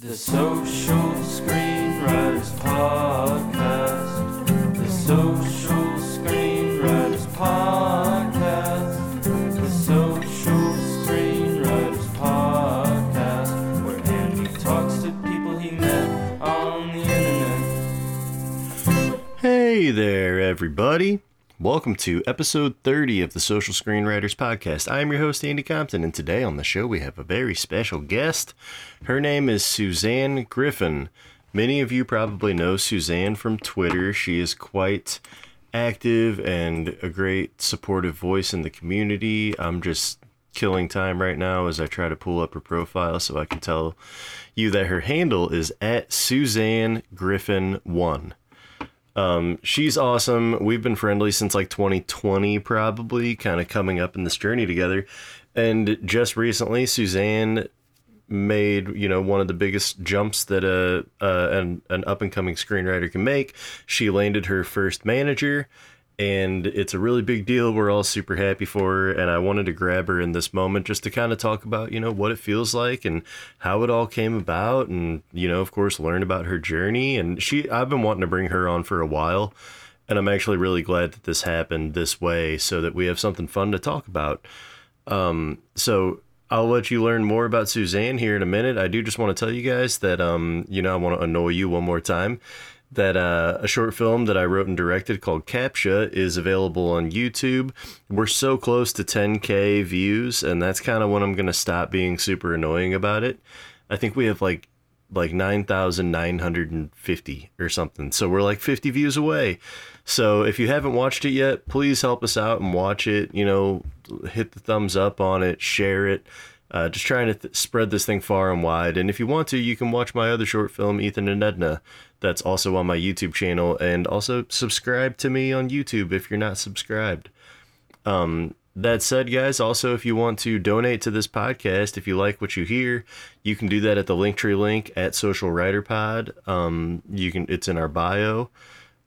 The Social Screenwriters Podcast. The Social Screenwriters Podcast. The Social Screenwriters Podcast. Where Andy talks to people he met on the internet. Hey there, everybody. Welcome to episode 30 of the Social Screenwriters Podcast. I'm your host, Andy Compton, and today on the show we have a very special guest. Her name is Suzanne Griffin. Many of you probably know Suzanne from Twitter. She is quite active and a great supportive voice in the community. I'm just killing time right now as I try to pull up her profile so I can tell you that her handle is at Suzanne Griffin 1. Um, she's awesome. We've been friendly since like 2020, probably, kind of coming up in this journey together. And just recently, Suzanne made you know one of the biggest jumps that a, an an up and coming screenwriter can make. She landed her first manager, and it's a really big deal. We're all super happy for her, and I wanted to grab her in this moment just to kind of talk about you know what it feels like and how it all came about, and you know of course learn about her journey. And she, I've been wanting to bring her on for a while, and I'm actually really glad that this happened this way so that we have something fun to talk about. Um, so I'll let you learn more about Suzanne here in a minute. I do just want to tell you guys that um, you know, I want to annoy you one more time. That uh, a short film that I wrote and directed called Captcha is available on YouTube. We're so close to 10k views, and that's kind of when I'm gonna stop being super annoying about it. I think we have like like 9,950 or something. So we're like 50 views away. So if you haven't watched it yet, please help us out and watch it. You know, hit the thumbs up on it, share it. Uh, just trying to th- spread this thing far and wide. And if you want to, you can watch my other short film, Ethan and Edna. That's also on my YouTube channel. And also subscribe to me on YouTube if you're not subscribed. Um, that said, guys, also if you want to donate to this podcast, if you like what you hear, you can do that at the Linktree link at Social Writer Pod. Um, you can it's in our bio.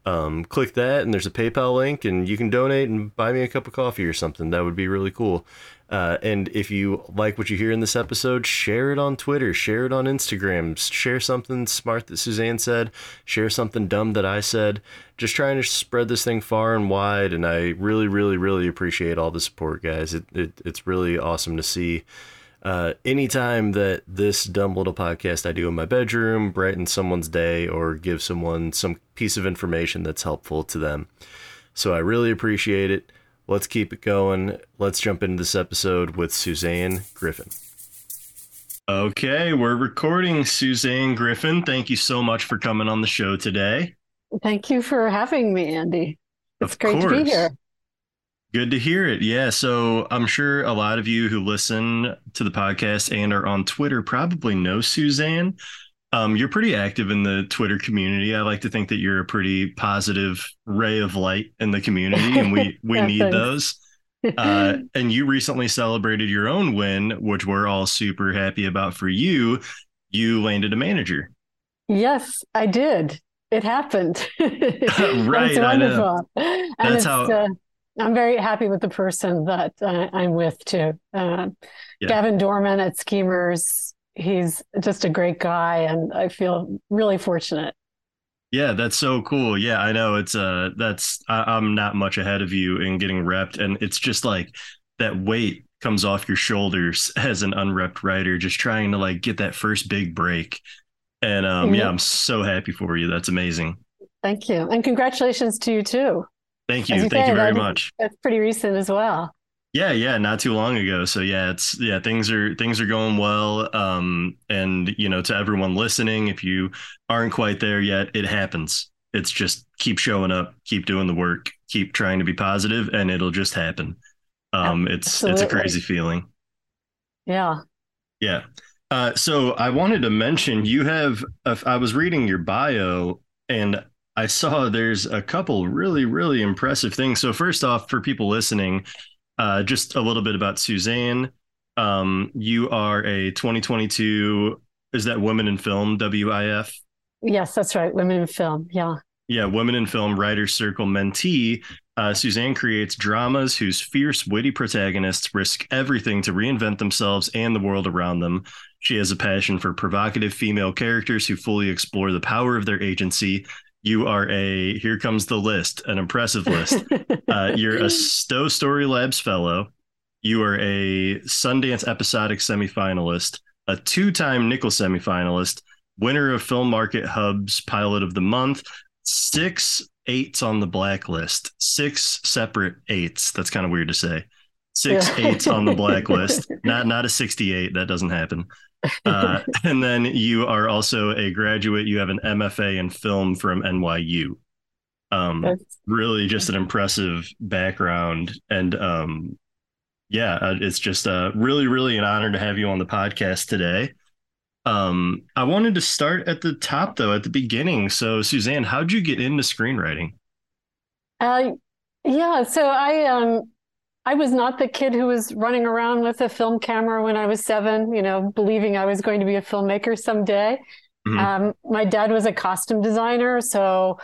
Um, click that, and there's a PayPal link, and you can donate and buy me a cup of coffee or something. That would be really cool. Uh, and if you like what you hear in this episode, share it on Twitter, share it on Instagram, share something smart that Suzanne said, share something dumb that I said. Just trying to spread this thing far and wide. And I really, really, really appreciate all the support, guys. It, it it's really awesome to see. Uh, anytime that this dumb little podcast I do in my bedroom brightens someone's day or gives someone some piece of information that's helpful to them. So I really appreciate it. Let's keep it going. Let's jump into this episode with Suzanne Griffin. Okay, we're recording Suzanne Griffin. Thank you so much for coming on the show today. Thank you for having me, Andy. It's Of great to course. be here. Good to hear it. Yeah. So I'm sure a lot of you who listen to the podcast and are on Twitter probably know Suzanne. Um, you're pretty active in the Twitter community. I like to think that you're a pretty positive ray of light in the community, and we we need thanks. those. Uh, and you recently celebrated your own win, which we're all super happy about for you. You landed a manager. yes, I did. It happened. Right, know. wonderful. And That's it's, how- uh, I'm very happy with the person that uh, I'm with too. Uh, Yeah. Gavin Dorman at Schemers. He's just a great guy, and I feel really fortunate. Yeah, that's so cool. Yeah, I know it's uh that's I, I'm not much ahead of you in getting repped, and it's just like that weight comes off your shoulders as an unrepped writer, just trying to like get that first big break. And um yeah, Yeah. I'm so happy for you. That's amazing. Thank you, and congratulations to you too. Thank you. As Thank you very much. That's pretty recent as well. Yeah, yeah, not too long ago. So yeah, it's yeah, things are things are going well. Um, and you know, to everyone listening, if you aren't quite there yet, it happens. It's just keep showing up, keep doing the work, keep trying to be positive, and it'll just happen. Um, it's it's a crazy feeling. Yeah. Yeah. Uh, so I wanted to mention you have. uh, I was reading your bio and I saw there's a couple really really impressive things. So first off, for people listening, uh, just a little bit about Suzanne. Um, you are a 2022. Is that Women in Film WIF? Yes, that's right. Women in film. Yeah. Yeah, Women in Film Writers Circle mentee. Uh, Suzanne creates dramas whose fierce, witty protagonists risk everything to reinvent themselves and the world around them. She has a passion for provocative female characters who fully explore the power of their agency. You are a, here comes the list, an impressive list. uh, you're a Stowe Story Labs fellow. You are a Sundance episodic semifinalist, a two time Nicholl semifinalist, winner of Film Market Hub's Pilot of the Month, six eights on the blacklist, six separate eights. That's kind of weird to say. Six Yeah. eights on the blacklist, not not a 68. That doesn't happen. Uh, and then you are also a graduate. You have an MFA in film from NYU. Um, That's- really just an impressive background. And um yeah uh, it's just uh really really an honor to have you on the podcast today. Um i wanted to start at the top though at the beginning. So suzanne how'd you get into screenwriting? Uh, yeah, so I um I was not the kid who was running around with a film camera when I was seven, you know, believing I was going to be a filmmaker someday. Mhm. Um, my dad was a costume designer, so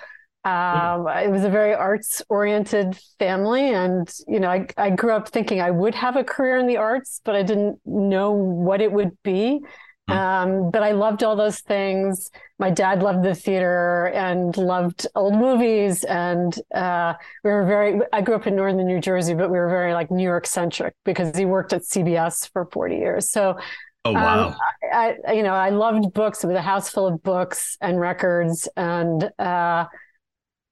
um, it was a very arts-oriented family, and you know, I I grew up thinking I would have a career in the arts, but I didn't know what it would be. Hmm. Um, but I loved all those things. My dad loved the theater and loved old movies, and uh, we were very. I grew up in northern New Jersey, but we were very like New York centric because he worked at CBS for 40 years. So oh wow um, I, I- you know, I loved books. It was a house full of books and records, and uh,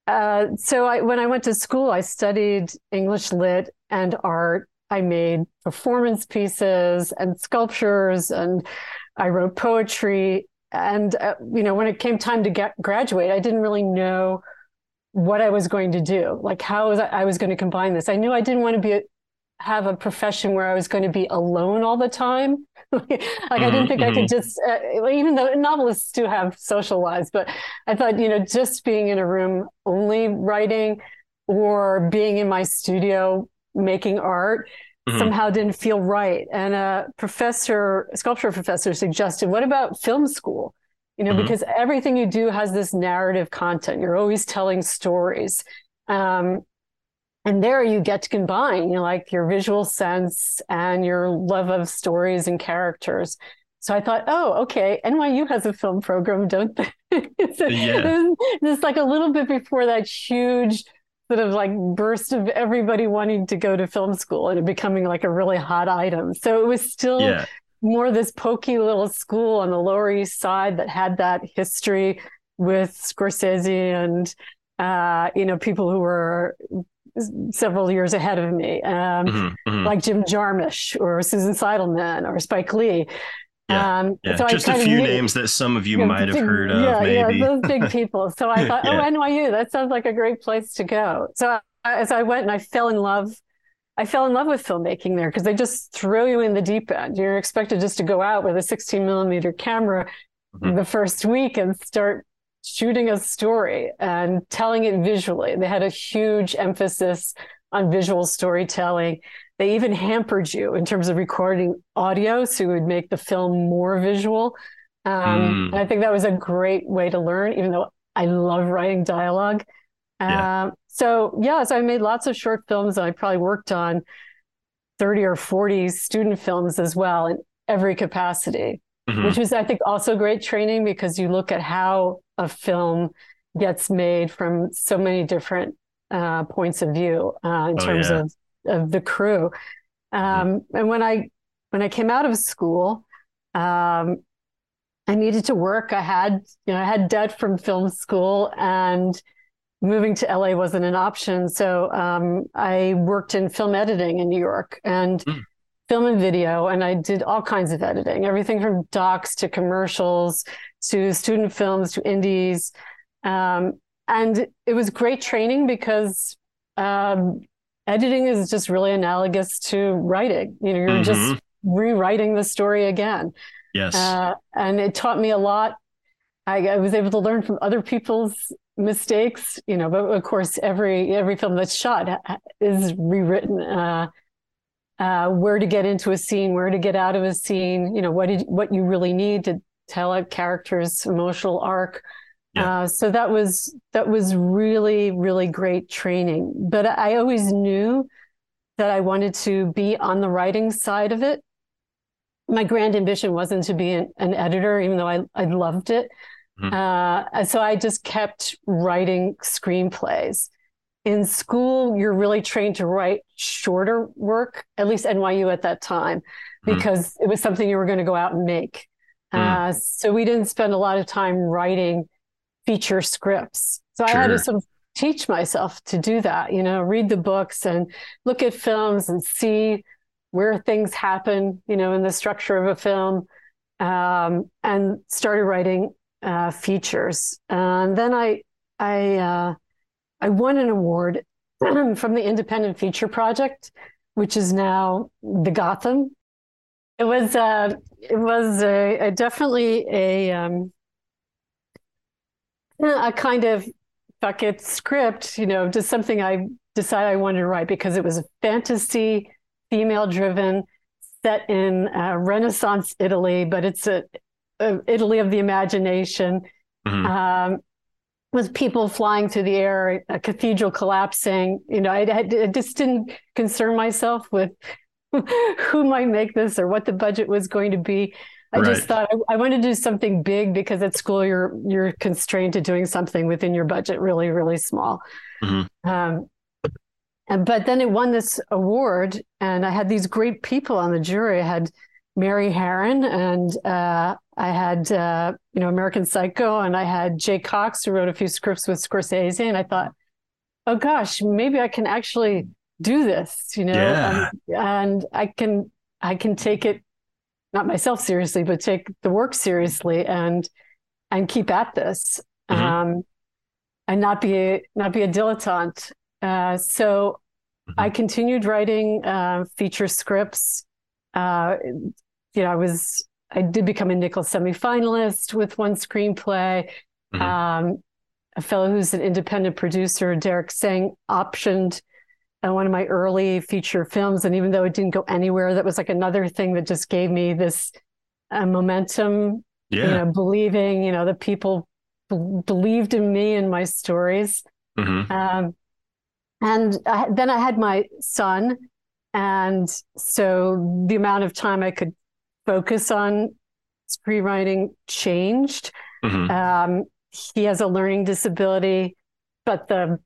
uh, so I, when I went to school, I studied English lit and art. I made performance pieces and sculptures, and I wrote poetry. And uh, you know, when it came time to get graduate, I didn't really know what I was going to do, like how was I, I was going to combine this. I knew I didn't want to be a, have a profession where I was going to be alone all the time. like I didn't think I could just, uh, even though novelists do have social lives, but I thought, you know, just being in a room only writing or being in my studio making art Mhm. somehow didn't feel right. And a professor, a sculpture professor suggested, what about film school? You know, Mhm. because everything you do has this narrative content. You're always telling stories. Um, and there you get to combine, you know, like your visual sense and your love of stories and characters. So I thought, oh, okay, NYU has a film program, don't they? so Yeah. it was like a little bit before that huge sort of like burst of everybody wanting to go to film school and it becoming like a really hot item. So it was still yeah more this pokey little school on the Lower East Side that had that history with Scorsese and uh, you know people who were several years ahead of me, um, Mhm, mhm. like Jim Jarmusch or Susan Seidelman or Spike Lee. Yeah, Um, yeah so just a few knew- names that some of you yeah, might have big- heard of yeah, maybe Yeah, those big people. So I thought, Yeah. oh, NYU, that sounds like a great place to go. So I, as I went and I fell in love, I fell in love with filmmaking there because they just throw you in the deep end. You're expected just to go out with a 16 millimeter camera Mhm. the first week and start shooting a story and telling it visually. They had a huge emphasis on visual storytelling. They even hampered you in terms of recording audio, so it would make the film more visual. Um, Mm. And I think that was a great way to learn, even though I love writing dialogue. Yeah. Um, so yeah, so I made lots of short films, and I probably worked on thirty or forty student films as well in every capacity Mhm. which was I think also great training because you look at how a film gets made from so many different uh, points of view uh, in Oh, terms yeah. of of the crew. Um, And when I when I came out of school, um, I needed to work. I had you know I had debt from film school and. Moving to LA wasn't an option, so um, I worked in film editing in New York, and Mm. film and video, and I did all kinds of editing, everything from docs to commercials to student films to indies. Um, and it was great training because um, editing is just really analogous to writing. You know, you're just Mhm. rewriting the story again. yes Uh, and it taught me a lot. I, I was able to learn from other people's mistakes, you know, but of course, every every film that's shot is rewritten. Uh, uh, where to get into a scene, where to get out of a scene, you know, what did what you really need to tell a character's emotional arc. Yeah. Uh, so that was that was really really great training. But I always knew that I wanted to be on the writing side of it. my grand ambition wasn't to be an, an editor, even though I, I loved it. Mhm. Uh, so I just kept writing screenplays. In school, you're really trained to write shorter work, at least NYU at that time, Mhm. because it was something you were going to go out and make. Mm. Uh, so we didn't spend a lot of time writing feature scripts. So I had to sort of teach myself to do that, you know, read the books and look at films and see where things happen, you know, in the structure of a film, um, and started writing uh, features. And then I, I, uh, I won an award from the Independent Feature Project, which is now the Gotham. It was, uh, it was a, a definitely a, um, a kind of fuck it script, you know, just something I decided I wanted to write because it was a fantasy, female driven, set in uh, Renaissance Italy, but it's a, a Italy of the imagination. Mhm. Um, with people flying through the air, a cathedral collapsing. You know, I, I just didn't concern myself with who might make this or what the budget was going to be. I just thought I, I wanted to do something big because at school you're you're constrained to doing something within your budget, really, really small. Mhm. Um, and but then it won this award, and I had these great people on the jury. I had Mary Harron, and uh, I had uh, you know American Psycho, and I had Jay Cocks, who wrote a few scripts with Scorsese, and I thought, oh gosh, maybe I can actually do this, you know, Yeah. and, and I can I can take it not myself seriously, but take the work seriously and and keep at this, Mhm. um, and not be a, not be a dilettante. Uh, so I continued writing uh, feature scripts. Uh, you know, I was I did become a Nicholl semifinalist with one screenplay. Mhm. Um, a fellow who's an independent producer, Derek Sang, optioned uh, one of my early feature films, and even though it didn't go anywhere, that was like another thing that just gave me this uh, momentum. Yeah. You know, believing, you know, that people b- believed in me and my stories. Mhm. Um, and I, then I had my son, and so the amount of time I could focus on screenwriting changed. Mhm. Um, he has a learning disability, but the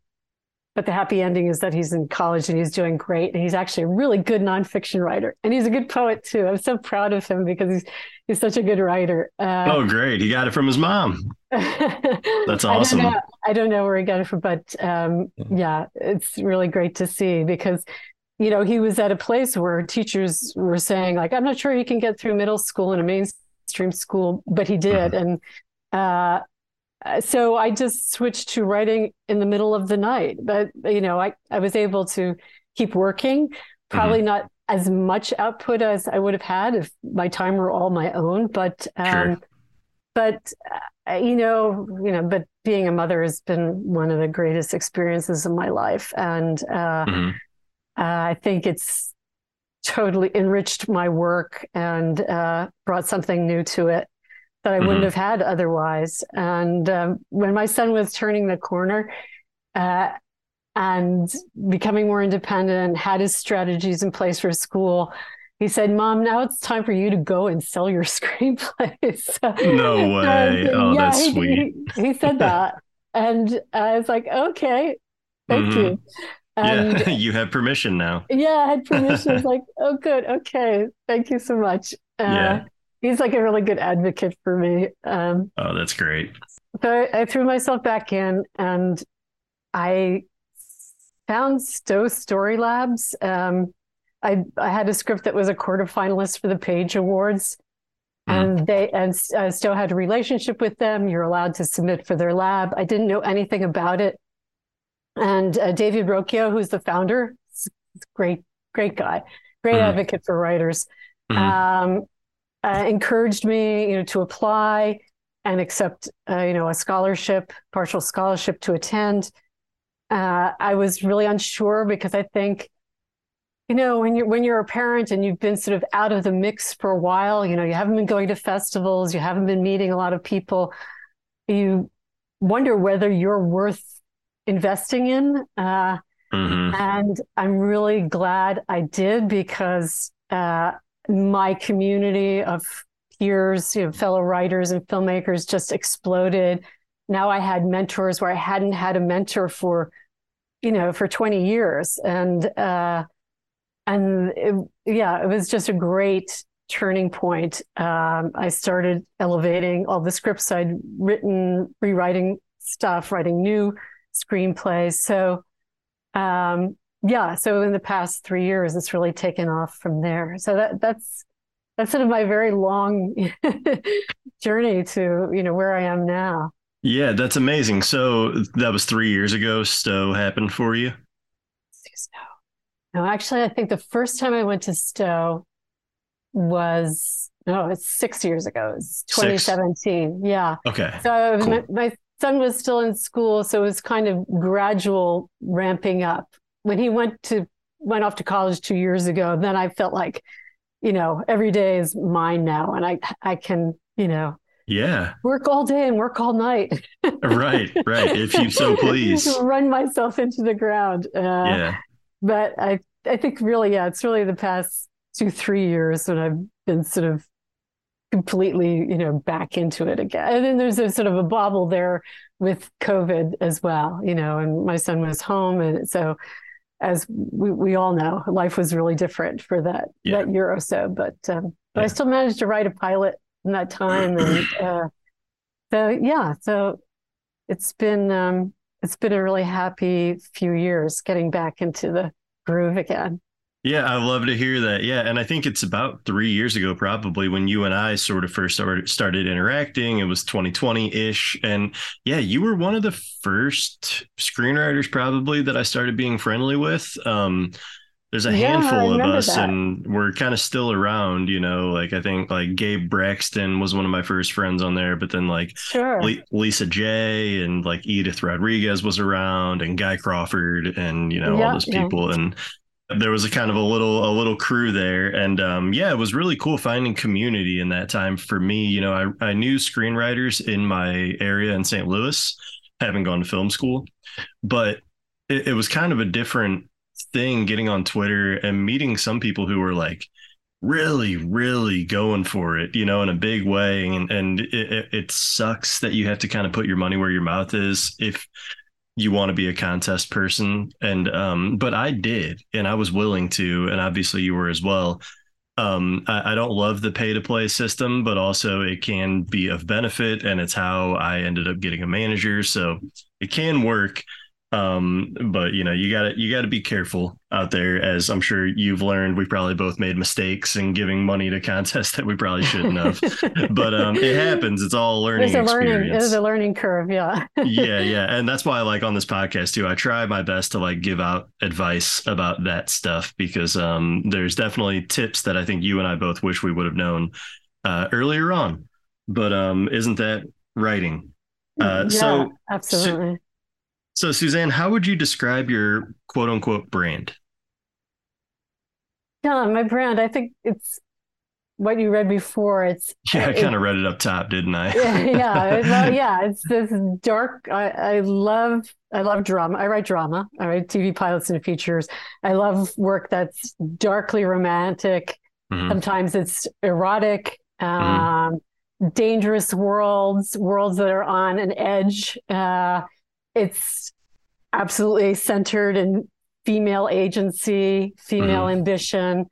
but the happy ending is that he's in college and he's doing great, and he's actually a really good nonfiction writer, and he's a good poet too. I'm so proud of him because he's he's such a good writer. Uh, Oh, great. He got it from his mom. That's awesome. I don't know, I don't know where he got it from, but um, yeah, it's really great to see because, you know, he was at a place where teachers were saying, like, I'm not sure he can get through middle school in a mainstream school, but he did. And uh, so I just switched to writing in the middle of the night. But, you know, I, I was able to keep working, probably not as much output as I would have had if my time were all my own, but um, Sure. but uh, you know, you know, but being a mother has been one of the greatest experiences of my life, and uh, Mhm. uh, I think it's totally enriched my work and uh, brought something new to it that I wouldn't Mhm. have had otherwise. And um, when my son was turning the corner. Uh, and becoming more independent, had his strategies in place for school. He said, "Mom, now it's time for you to go and sell your screenplays." No way. Oh, that's he, sweet. He, he said that, and I was like, "Okay, thank Mhm. you." And yeah. you have permission now. yeah, I had permission. I was like, "Oh, good, okay, thank you so much." Uh, Yeah. He's like a really good advocate for me. Um, Oh, that's great. so I, I threw myself back in and I found Stowe Story Labs. Um, I, I had a script that was a quarterfinalist for the Page Awards. And they and uh, Stowe had a relationship with them. You're allowed to submit for their lab. I didn't know anything about it. And uh, David Rocchio, who's the founder, great, great guy, great Mhm. advocate for writers Mhm. um, uh, encouraged me, you know, to apply and accept, uh, you know, a scholarship, partial scholarship to attend. Uh, I was really unsure because I think, you know, when you're when you're a parent and you've been sort of out of the mix for a while, you know, you haven't been going to festivals, you haven't been meeting a lot of people, you wonder whether you're worth investing in. Uh, Mhm. and I'm really glad I did because uh, my community of peers, you know, fellow writers and filmmakers just exploded. Now I had mentors where I hadn't had a mentor for, you know, for 20 years. And, uh, and it, yeah, it was just a great turning point. Um, I started elevating all the scripts I'd written, rewriting stuff, writing new screenplays. So, um, yeah, so in the past three years, it's really taken off from there. So that that's that's sort of my very long journey to you know where I am now. Yeah, that's amazing. So that was three years ago. Stowe happened for you. Stowe. No, actually, I think the first time I went to Stowe was no, it's six years ago. It's 2017. Six. Yeah. Okay. So cool. my, my son was still in school, so it was kind of gradual ramping up. When he went to went off to college two years ago, then I felt like, you know, every day is mine now, and I I can you know yeah. work all day and work all night. Right right. If you so please. run myself into the ground. Uh, yeah. but i i think really yeah it's really the past two three years when i've been sort of completely, you know, back into it again. And then there's a sort of a bobble there with COVID as well, you know, and my son was home. And so as we, we all know, life was really different for that, yeah. that year or so, but, um, but yeah. I still managed to write a pilot in that time. And, uh, so, yeah, so it's been, um, it's been a really happy few years getting back into the groove again. Yeah, I love to hear that. Yeah, and I think it's about three years ago, probably when you and I sort of first started started interacting. It was 2020 ish, and yeah, you were one of the first screenwriters probably that I started being friendly with. Um, there's a yeah, handful of us, that. and we're kind of still around. You know, like I think like Gabe Braxton was one of my first friends on there, but then like sure. Le- Lisa J and like Edith Rodriguez was around, and Guy Crawford, and you know all those people, yeah. and there was a kind of a little a little crew there. And um, yeah it was really cool finding community in that time for me. You know I, I knew screenwriters in my area in st louis having gone to film school. But it, it was kind of a different thing getting on twitter and meeting some people who were like really really going for it you know in a big way. And and it, it sucks that you have to kind of put your money where your mouth is if you want to be a contest person and um but i did and i was willing to and obviously you were as well. Um I, I, don't love the pay to play system but also it can be of benefit and it's how i ended up getting a manager so it can work um, but you know, you gotta you gotta be careful out there, as I'm sure you've learned. We probably both made mistakes in giving money to contests that we probably shouldn't have. but um, it happens. It's all learning. It's a learning. It is a learning curve. Yeah. yeah, yeah, and that's why I like on this podcast too. I try my best to like give out advice about that stuff because um, there's definitely tips that I think you and I both wish we would have known uh, earlier on. But um, isn't that writing? Uh, yeah, so absolutely. So, Suzanne, how would you describe your quote unquote brand? Yeah, my brand, I think it's what you read before. It's yeah, I kind of read it up top, didn't I? yeah, yeah, well, yeah. It's this dark. I, I love, I love drama. I write drama. I write TV pilots and features. I love work that's darkly romantic. Mm-hmm. Sometimes it's erotic. Mm-hmm. Um, mm-hmm. Dangerous worlds, worlds that are on an edge. Uh, it's absolutely centered in female agency, female mm-hmm. ambition, mm-hmm.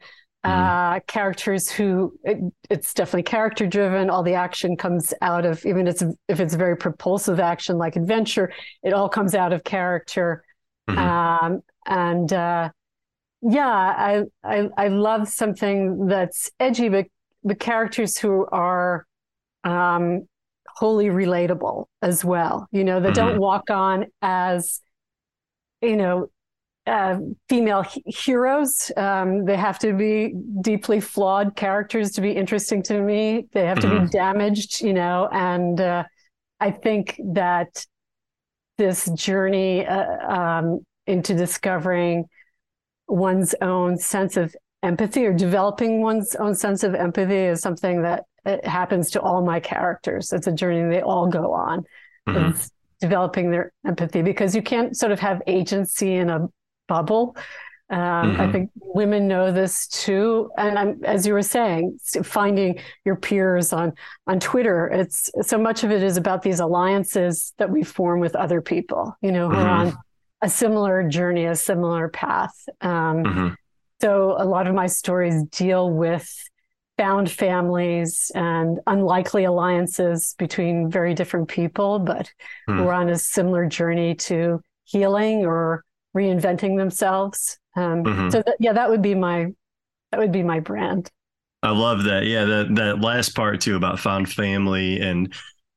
Uh, characters who it, it's definitely character driven. All the action comes out of even it's if it's very propulsive action like adventure, it all comes out of character. Mm-hmm. Um, and uh, yeah, I, I I love something that's edgy, but the characters who are um, wholly relatable as well. You know, that mm-hmm. don't walk on as, you know, uh, female he- heroes. Um, they have to be deeply flawed characters to be interesting to me. They have mm-hmm. to be mm-hmm. damaged, you know, and uh, I think that this journey uh, um, into discovering one's own sense of empathy or developing one's own sense of empathy is something that it happens to all my characters. It's a journey they all go on. Mm-hmm. It's developing their empathy because you can't sort of have agency in a bubble. Um, I Mhm. think women know this too. And I'm, as you were saying, finding your peers on on Twitter. It's so much of it is about these alliances that we form with other people. You know, who are Mhm. on a similar journey, a similar path. Um, Mhm. so a lot of my stories deal with found families and unlikely alliances between very different people, but Hmm. who are on a similar journey to healing or reinventing themselves. Um, Mhm. So that, yeah, that would be my that would be my brand. I love that. Yeah, that that last part too about found family and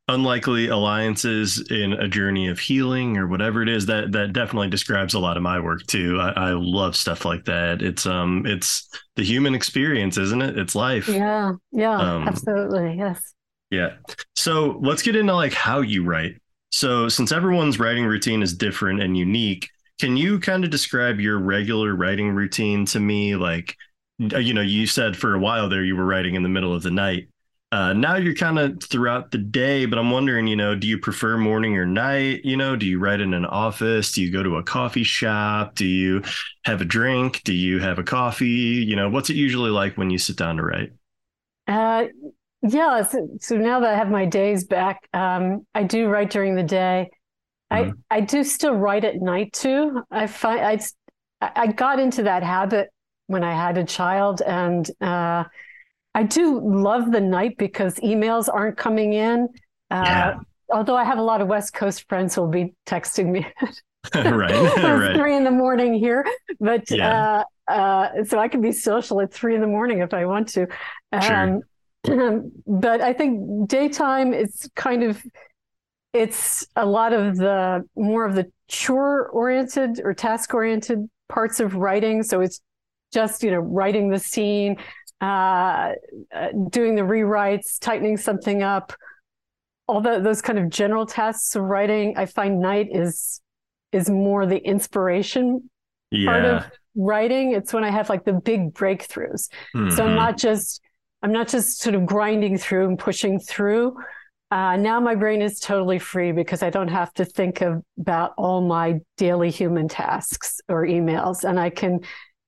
unlikely alliances in a journey of healing or whatever it is. That that definitely describes a lot of my work too. I, I love stuff like that. It's um, it's the human experience, isn't it? It's life. Yeah, yeah, Um, absolutely, yes. Yeah. So let's get into like how you write. So since everyone's writing routine is different and unique, can you kind of describe your regular writing routine to me? Like, uh, you know, you said for a while there you were writing in the middle of the night. Uh, now you're kind of throughout the day, but I'm wondering, you know, do you prefer morning or night? You know, do you write in an office? Do you go to a coffee shop? Do you have a drink? Do you have a coffee? You know, what's it usually like when you sit down to write? Uh, yeah, so, so now that I have my days back, um, I do write during the day. Mhm. I I do still write at night too. I find I I got into that habit when I had a child, and uh, I do love the night because emails aren't coming in. Uh, Yeah. Although I have a lot of West Coast friends who will be texting me right. three in the morning here, but Yeah. uh, uh, so I can be social at three in the morning if I want to. Sure. Um, but I think daytime is kind of it's a lot of the more of the chore oriented or task oriented parts of writing. So it's just you know writing the scene, uh, uh, doing the rewrites, tightening something up. All the, those kind of general tasks of writing, I find night is is more the inspiration part of writing. It's when I have like the big breakthroughs. So I'm Mhm. not just I'm not just sort of grinding through and pushing through. Uh, now my brain is totally free because I don't have to think of, about all my daily human tasks or emails, and I can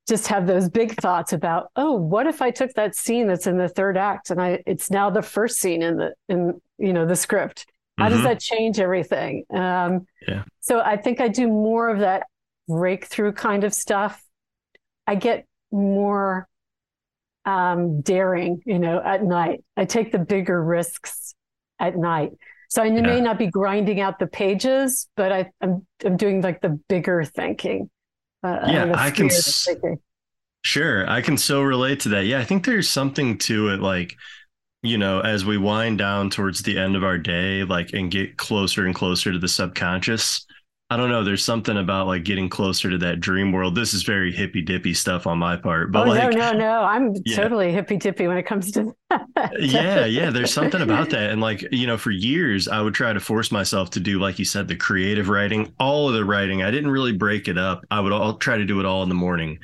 just have those big thoughts about, oh, what if I took that scene that's in the third act and I it's now the first scene in the in you know the script. How does Mhm. that change everything? Um, Yeah. So I think I do more of that breakthrough kind of stuff. I get more um, daring, you know, at night. I take the bigger risks at night. So I may not be grinding out the pages, but I, I'm I'm doing like the bigger thinking. Uh, Yeah, I can freer s- thinking. Sure, I can so relate to that. Yeah, I think there's something to it like you know, as we wind down towards the end of our day like and get closer and closer to the subconscious. I don't know, there's something about like getting closer to that dream world. This is very hippy dippy stuff on my part, but oh like no, no, no! I'm Yeah. totally hippy dippy when it comes to that. yeah yeah there's something about that and like you know for years i would try to force myself to do like you said the creative writing all of the writing i didn't really break it up i would all try to do it all in the morning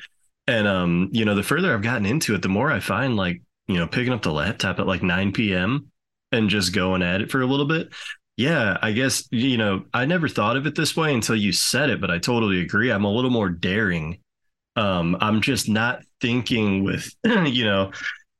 and um you know the further i've gotten into it the more i find like you know picking up the laptop at like 9 p.m and just going at it for a little bit yeah i guess you know i never thought of it this way until you said it but i totally agree. I'm a little more daring. Um i'm just not thinking with you know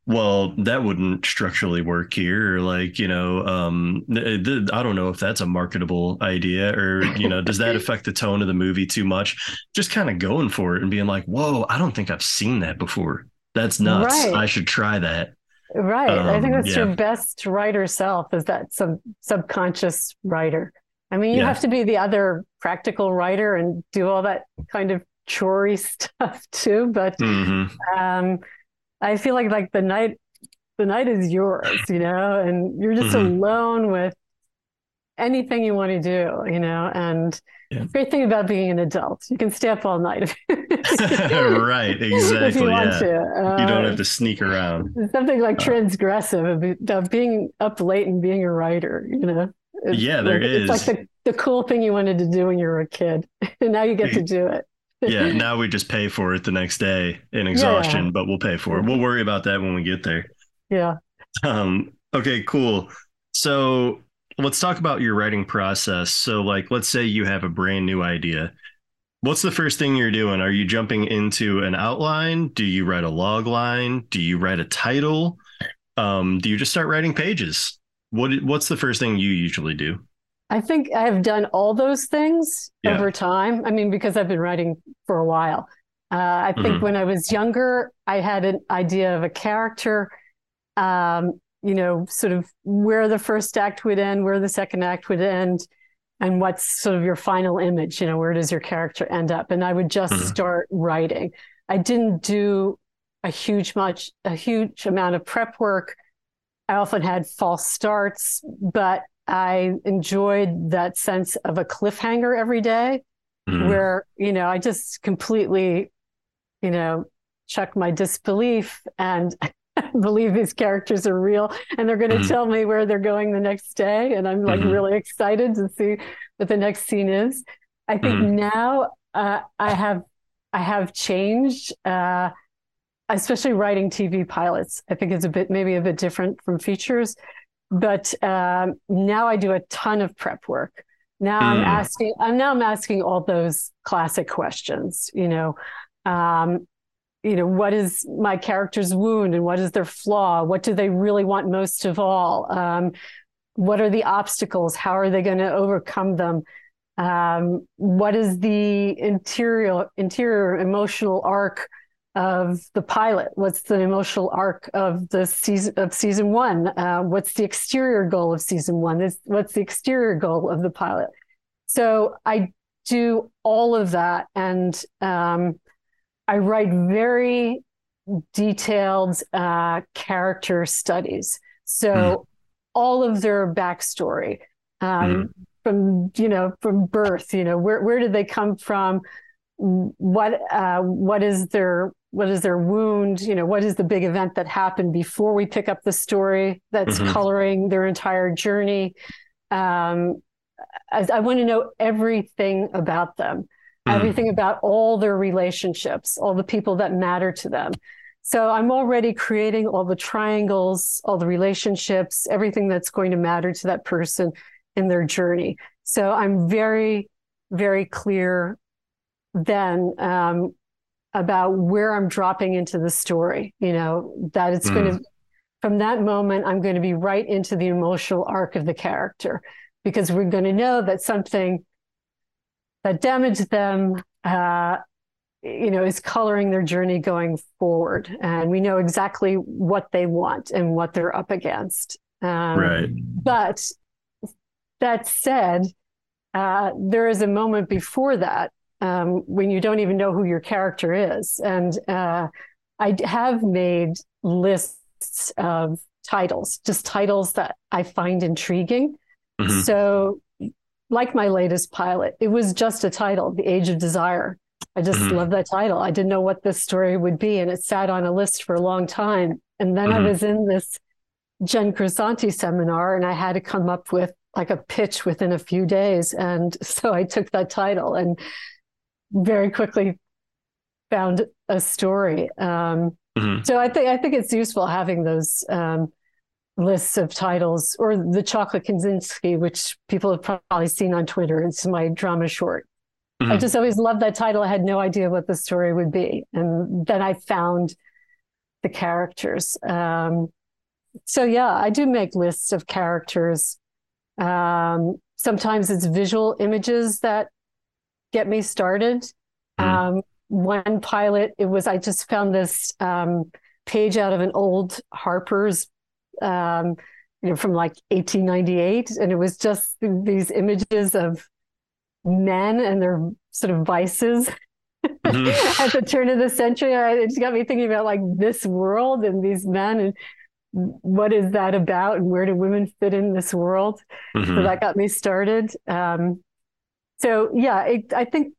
well that wouldn't structurally work here or like you know um th- th- i don't know if that's a marketable idea or you know does that affect the tone of the movie too much? Just kind of going for it and being like whoa i don't think i've seen that before. That's nuts. Right. i should try that Right. I think Um, that's yeah. your best writer self is that sub subconscious writer. I mean, you Yeah. have to be the other practical writer and do all that kind of chorey stuff too. But hmm um, I feel like like the night, the night is yours, you know, and you're just Mhm. alone with anything you want to do, you know. And Yeah. great thing about being an adult, you can stay up all night right if exactly you want yeah. to. you don't Uh, have to sneak around. something like Uh, transgressive of, of being up late and being a writer you know? It's Yeah, there like, it's like the, the cool thing you wanted to do when you were a kid and now you get to do it. Yeah now we just pay for it the next day in exhaustion but we'll pay for it. We'll worry about that when we get there. Yeah. Um, okay, cool. So let's talk about your writing process. So, like, let's say you have a brand new idea. What's the first thing you're doing? Are you jumping into an outline? Do you write a log line? Do you write a title? Um, do you just start writing pages? What What's the first thing you usually do? I think I've done all those things Yeah. over time. I mean, because I've been writing for a while. Uh, I think Mhm. when I was younger, I had an idea of a character, um, you know, sort of where the first act would end, where the second act would end, and what's sort of your final image, you know, where does your character end up? And I would just Mhm. start writing. I didn't do a huge much a huge amount of prep work. I often had false starts, but I enjoyed that sense of a cliffhanger every day Mhm. where, you know, I just completely, you know, check my disbelief and believe these characters are real and they're going to Mhm. tell me where they're going the next day. And I'm like Mhm. really excited to see what the next scene is. I think Mhm. now uh, I have I have changed, uh, especially writing TV pilots. I think it's a bit maybe a bit different from features, but um, now I do a ton of prep work. Now I'm Mm. asking. I'm now I'm asking all those classic questions. You know, um, you know, what is my character's wound and what is their flaw? What do they really want most of all? Um, what are the obstacles? How are they going to overcome them? Um, what is the interior interior emotional arc of the pilot? What's the emotional arc of the season of season one? Uh, what's the exterior goal of season one? What's the exterior goal of the pilot? So I do all of that, and um, I write very detailed uh, character studies. So all of their backstory. Um, from you know from birth you know where where did they come from what uh what is their what is their wound you know what is the big event that happened before we pick up the story that's Mhm. coloring their entire journey um I, I want to know everything about them Mhm. everything about all their relationships all the people that matter to them so i'm already creating all the triangles all the relationships everything that's going to matter to that person in their journey. So I'm very, very clear then um, about where I'm dropping into the story. You know, that it's going to, from that moment, I'm going to be right into the emotional arc of the character because we're going to know that something that damaged them. Uh, you know, is coloring their journey going forward, and we know exactly what they want and what they're up against. Um, right. but that said, uh, there is a moment before that um, when you don't even know who your character is. And uh, I have made lists of titles, just titles that I find intriguing. Mhm. So, like my latest pilot, it was just a title, The Age of Desire. I just Mhm. love that title. I didn't know what this story would be, and it sat on a list for a long time. And then I Mhm. was in this Jen Grisanti seminar, and I had to come up with like a pitch within a few days. And so I took that title and very quickly found a story. Um, Mhm. so I think I think it's useful having those um, lists of titles, or the Chocolate Kaczynski, which people have probably seen on Twitter. It's my drama short. I Mhm. just always loved that title. I had no idea what the story would be, and then I found the characters. Um, so yeah, I do make lists of characters. Um, sometimes it's visual images that get me started. Mhm. Um, one pilot, it was I just found this um, page out of an old Harper's, um, you know, from like 1898, and it was just these images of men and their sort of vices Mhm. at the turn of the century. I- It just got me thinking about like this world and these men and what is that about and where do women fit in this world? So Mhm. that got me started. Um, so yeah, it, I think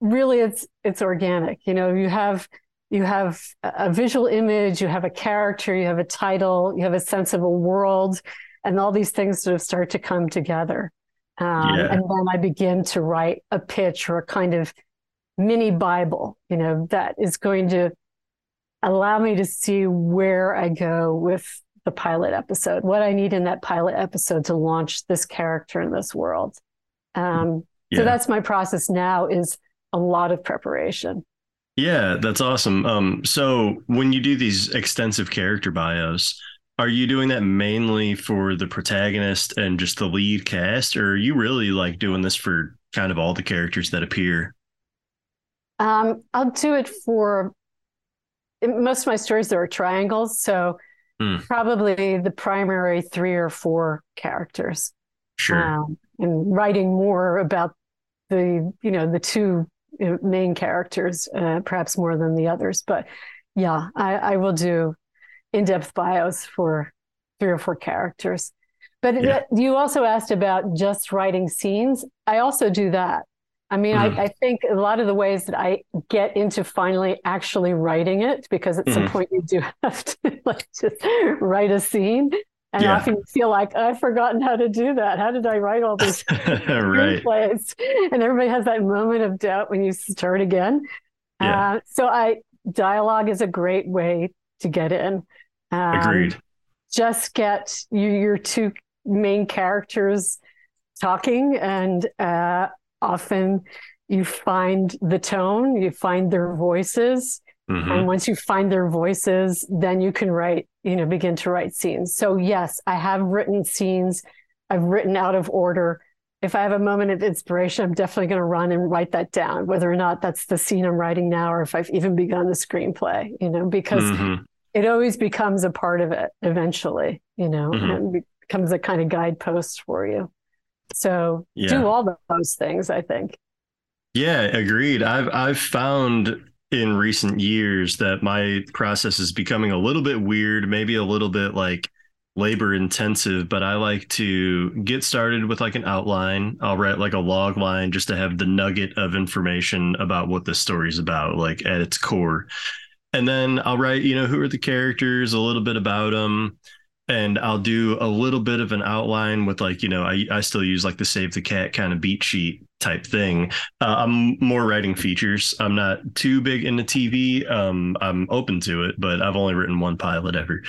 really it's it's organic. You know, you have you have a visual image, you have a character, you have a title, you have a sense of a world, and all these things sort of start to come together. Um, Yeah. And then I begin to write a pitch or a kind of mini Bible, you know, that is going to allow me to see where I go with the pilot episode, what I need in that pilot episode to launch this character in this world. Um, So that's my process now is a lot of preparation. Yeah, that's awesome. Um, so when you do these extensive character bios, are you doing that mainly for the protagonist and just the lead cast, or are you really like doing this for kind of all the characters that appear? Um, I'll do it for most of my stories. There are triangles, so Mm. probably the primary three or four characters. Sure. um, and writing more about the you know the two main characters uh, perhaps more than the others but yeah I, I will do in-depth bios for three or four characters but Yeah. you also asked about just writing scenes i also do that i mean Mhm. I, I think a lot of the ways that i get into finally actually writing it because at some Mhm. point you do have to like just write a scene and Yeah. often you feel like I've forgotten how to do that. How did I write all these right. screenplays? And everybody has that moment of doubt when you start again. Yeah. Uh, so I dialogue is a great way to get in. Um, Agreed. Just get you, your two main characters talking, and uh, often you find the tone, you find their voices, Mhm. and once you find their voices, then you can write, you know, begin to write scenes. So, yes, I have written scenes. I've written out of order. If I have a moment of inspiration, I'm definitely going to run and write that down, whether or not that's the scene I'm writing now or if I've even begun the screenplay, you know, because Mhm. it always becomes a part of it eventually, you know, Mhm. and it becomes a kind of guidepost for you. So, Yeah. do all those things, I think. Yeah, agreed. I've I've found in recent years that my process is becoming a little bit weird, maybe a little bit like labor intensive, but I like to get started with like an outline. I'll write like a log line just to have the nugget of information about what the story's about, like at its core. And then I'll write, you know, who are the characters, a little bit about them, and I'll do a little bit of an outline with like, you know, I I still use like the save the cat kind of beat sheet type thing. Uh, I'm more writing features. I'm not too big into TV. Um, I'm open to it, but I've only written one pilot ever.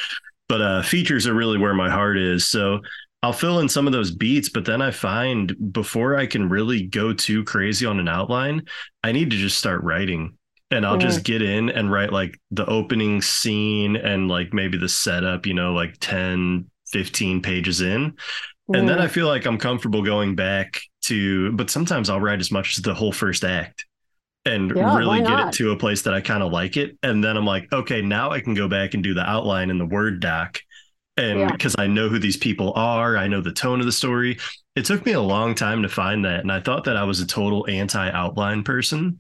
But uh, features are really where my heart is. So I'll fill in some of those beats, but then I find before I can really go too crazy on an outline, I need to just start writing. And I'll just get in and write like the opening scene and like maybe the setup, you know, like 10, 15 pages in. And then Mm. I feel like I'm comfortable going back to, but sometimes I'll write as much as the whole first act and Yeah, really get it to a place that I kind of like it. And then I'm like, okay, now I can go back and do the outline in the Word doc. And Yeah. because I know who these people are, I know the tone of the story. It took me a long time to find that. And I thought that I was a total anti outline person.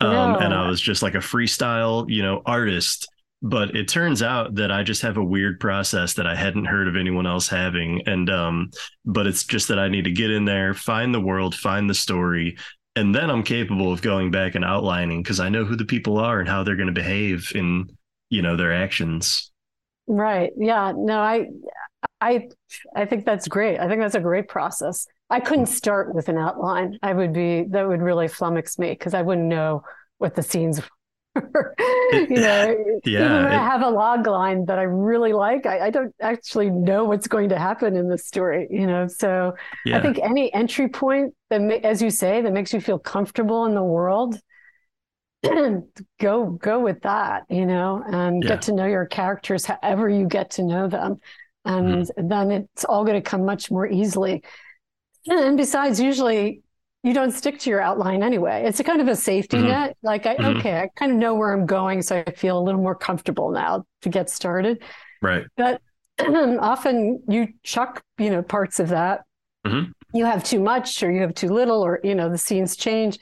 Um, And I was just like a freestyle, you know, artist but it turns out that I just have a weird process that I hadn't heard of anyone else having. And, um, but it's just that I need to get in there, find the world, find the story, and then I'm capable of going back and outlining because I know who the people are and how they're going to behave in, you know, their actions. Right. Yeah. No, I, I, I think that's great. I think that's a great process. I couldn't start with an outline. I would be, that would really flummox me because I wouldn't know what the scenes were. you know, Yeah, even when it- I have a log line that I really like, I, I don't actually know what's going to happen in the story, you know? So Yeah. I think any entry point that, as you say, that makes you feel comfortable in the world, go go with that, you know, and Yeah. get to know your characters however you get to know them, and Mm-hmm. then it's all going to come much more easily. And besides, usually you don't stick to your outline anyway. It's a kind of a safety Mhm. net. Like, I, Mhm. okay, I kind of know where I'm going, so I feel a little more comfortable now to get started. right. But often you chuck, you know, parts of that. Mhm. You have too much, or you have too little, or you know, the scenes change.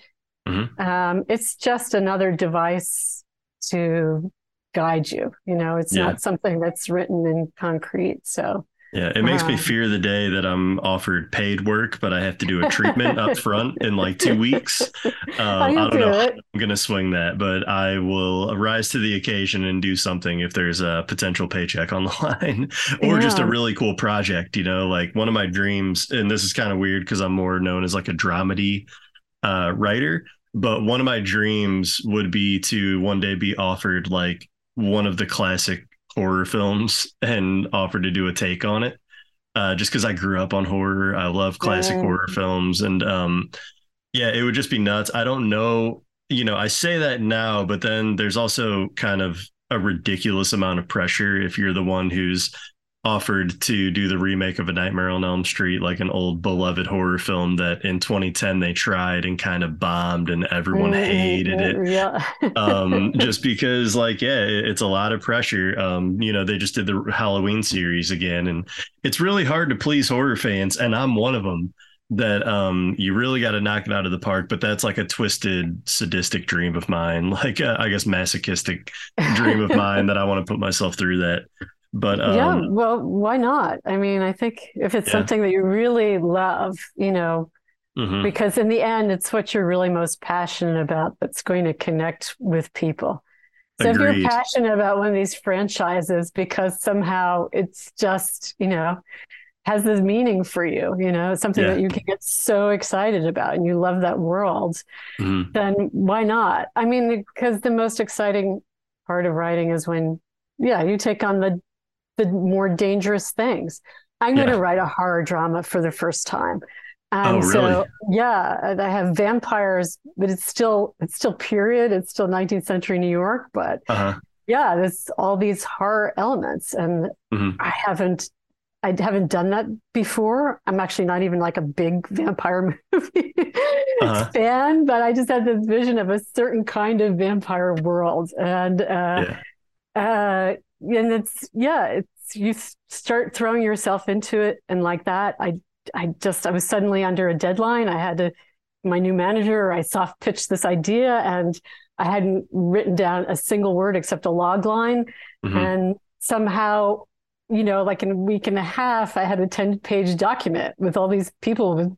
Mhm. Um, it's just another device to guide you. You know, it's Yeah. not something that's written in concrete. So Yeah, it makes me Um, fear the day that I'm offered paid work, but I have to do a treatment up front in like two weeks. Um, I don't know. do how it. I'm going to swing that, but I will rise to the occasion and do something if there's a potential paycheck on the line or just a really cool project. You know, like one of my dreams, and this is kind of weird because I'm more known as like a dramedy uh, writer, but one of my dreams would be to one day be offered like one of the classic horror films and offered to do a take on it. Uh, just because I grew up on horror, I love classic Mm. horror films, and um, Yeah, it would just be nuts. I don't know. You know, I say that now, but then there's also kind of a ridiculous amount of pressure if you're the one who's offered to do the remake of A Nightmare on Elm Street, like an old beloved horror film that in 2010 they tried and kind of bombed and everyone Mm, hated it. Yeah. um just because like yeah it's a lot of pressure um you know they just did the halloween series again and it's really hard to please horror fans and i'm one of them that um you really got to knock it out of the park but that's like a twisted sadistic dream of mine like uh, i guess masochistic dream of mine that i want to put myself through that but um yeah, well, why not? I mean, I think if it's Yeah. something that you really love, you know, mhm, because in the end, it's what you're really most passionate about that's going to connect with people. So if you're passionate about one of these franchises because somehow it's just, you know, has this meaning for you, you know, something Yeah. that you can get so excited about and you love that world, mhm. then why not? I mean, because the most exciting part of writing is when, yeah, you take on the the more dangerous things. I'm going to write a horror drama for the first time. And Oh, so, yeah, I have vampires, but it's still it's still period. It's still 19th century New York, but uh-huh yeah, there's all these horror elements, and Mhm. I haven't I haven't done that before. I'm actually not even like a big vampire movie Uh-huh. fan, but I just had this vision of a certain kind of vampire world, and uh, yeah uh, and it's yeah, it's you start throwing yourself into it, and like that, I I just I was suddenly under a deadline. I had to my new manager. I soft pitched this idea, and I hadn't written down a single word except a log line, mhm. and somehow. You know, like in a week and a half, I had a 10 page document with all these people with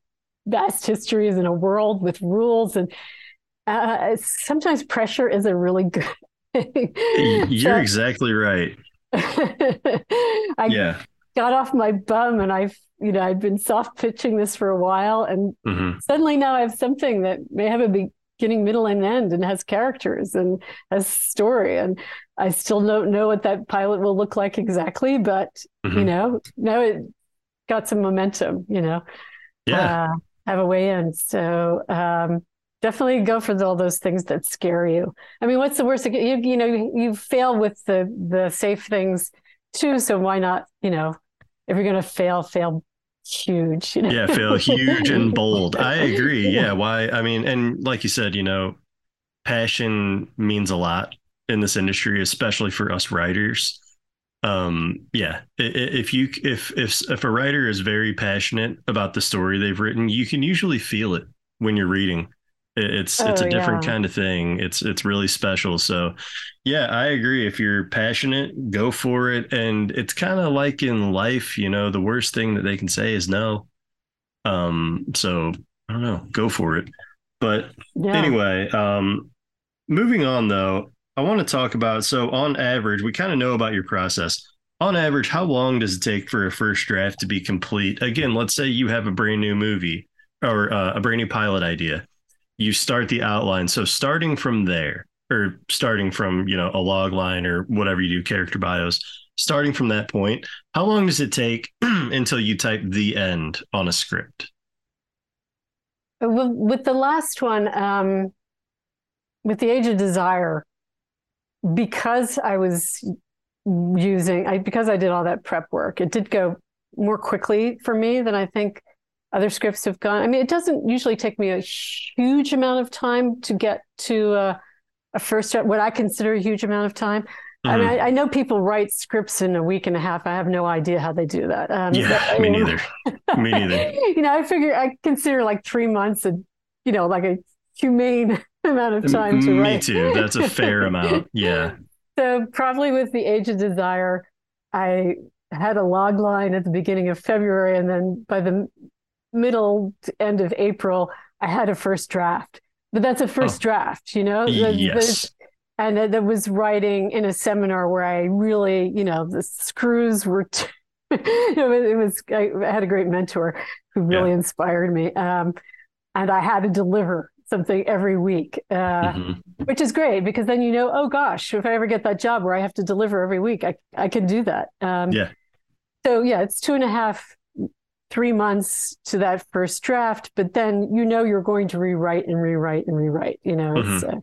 vast histories in a world with rules. And uh, sometimes pressure is a really good. You're So- exactly right I yeah got off my bum and I've, you know, I've been soft pitching this for a while and Mhm. suddenly now I have something that may have a beginning, middle, and end and has characters and has story. And I still don't know what that pilot will look like exactly, but you Mhm. know, now it got some momentum, you know, yeah uh, have a way in. So um, definitely go for all those things that scare you. I mean, what's the worst? You, you know, you, you fail with the the safe things too. So why not? You know, if you're gonna fail, fail huge. You know? yeah feel huge and bold i agree yeah why i mean and like you said you know passion means a lot in this industry especially for us writers um yeah if you if if if a writer is very passionate about the story they've written you can usually feel it when you're reading It- it's it's Oh, a different yeah. kind of thing. It's it's really special. So yeah i agree. If you're passionate go for it. And it's kind of like in life you know the worst thing that they can say is no. Um so i don't know. Go for it. But Yeah. anyway um moving on though i want to talk about so on average we kind of know about your process. On average how long does it take for a first draft to be complete? Again let's say you have a brand new movie or uh, a brand new pilot idea you start the outline. So starting from there or starting from you know a log line or whatever you do character bios starting from that point how long does it take until you type the end on a script? With, with the last one, um, with the Age of Desire, because I was using, I because I did all that prep work, it did go more quickly for me than I think other scripts have gone. I mean, it doesn't usually take me a huge amount of time to get to a, a first what I consider a huge amount of time. I mean, Mhm. I, I know people write scripts in a week and a half. I have no idea how they do that. Um, yeah but- me neither me neither you know, I figure I consider like three months and you know, like a humane amount of time to me write. too that's a fair amount yeah So probably with the Age of Desire, I had a log line at the beginning of February, and then by the middle end of April, I had a first draft. But that's a first draft, you know. The- the- yes and that that was writing in a seminar where I really, you know, the screws were. T- it was, it was. I had a great mentor who really inspired me, um, and I had to deliver something every week, uh, Mhm. which is great because then you know, oh gosh, if I ever get that job where I have to deliver every week, I I can do that. Um, Yeah. So yeah, it's two and a half three months to that first draft, but then you know you're going to rewrite and rewrite and rewrite. You know, it's, uh,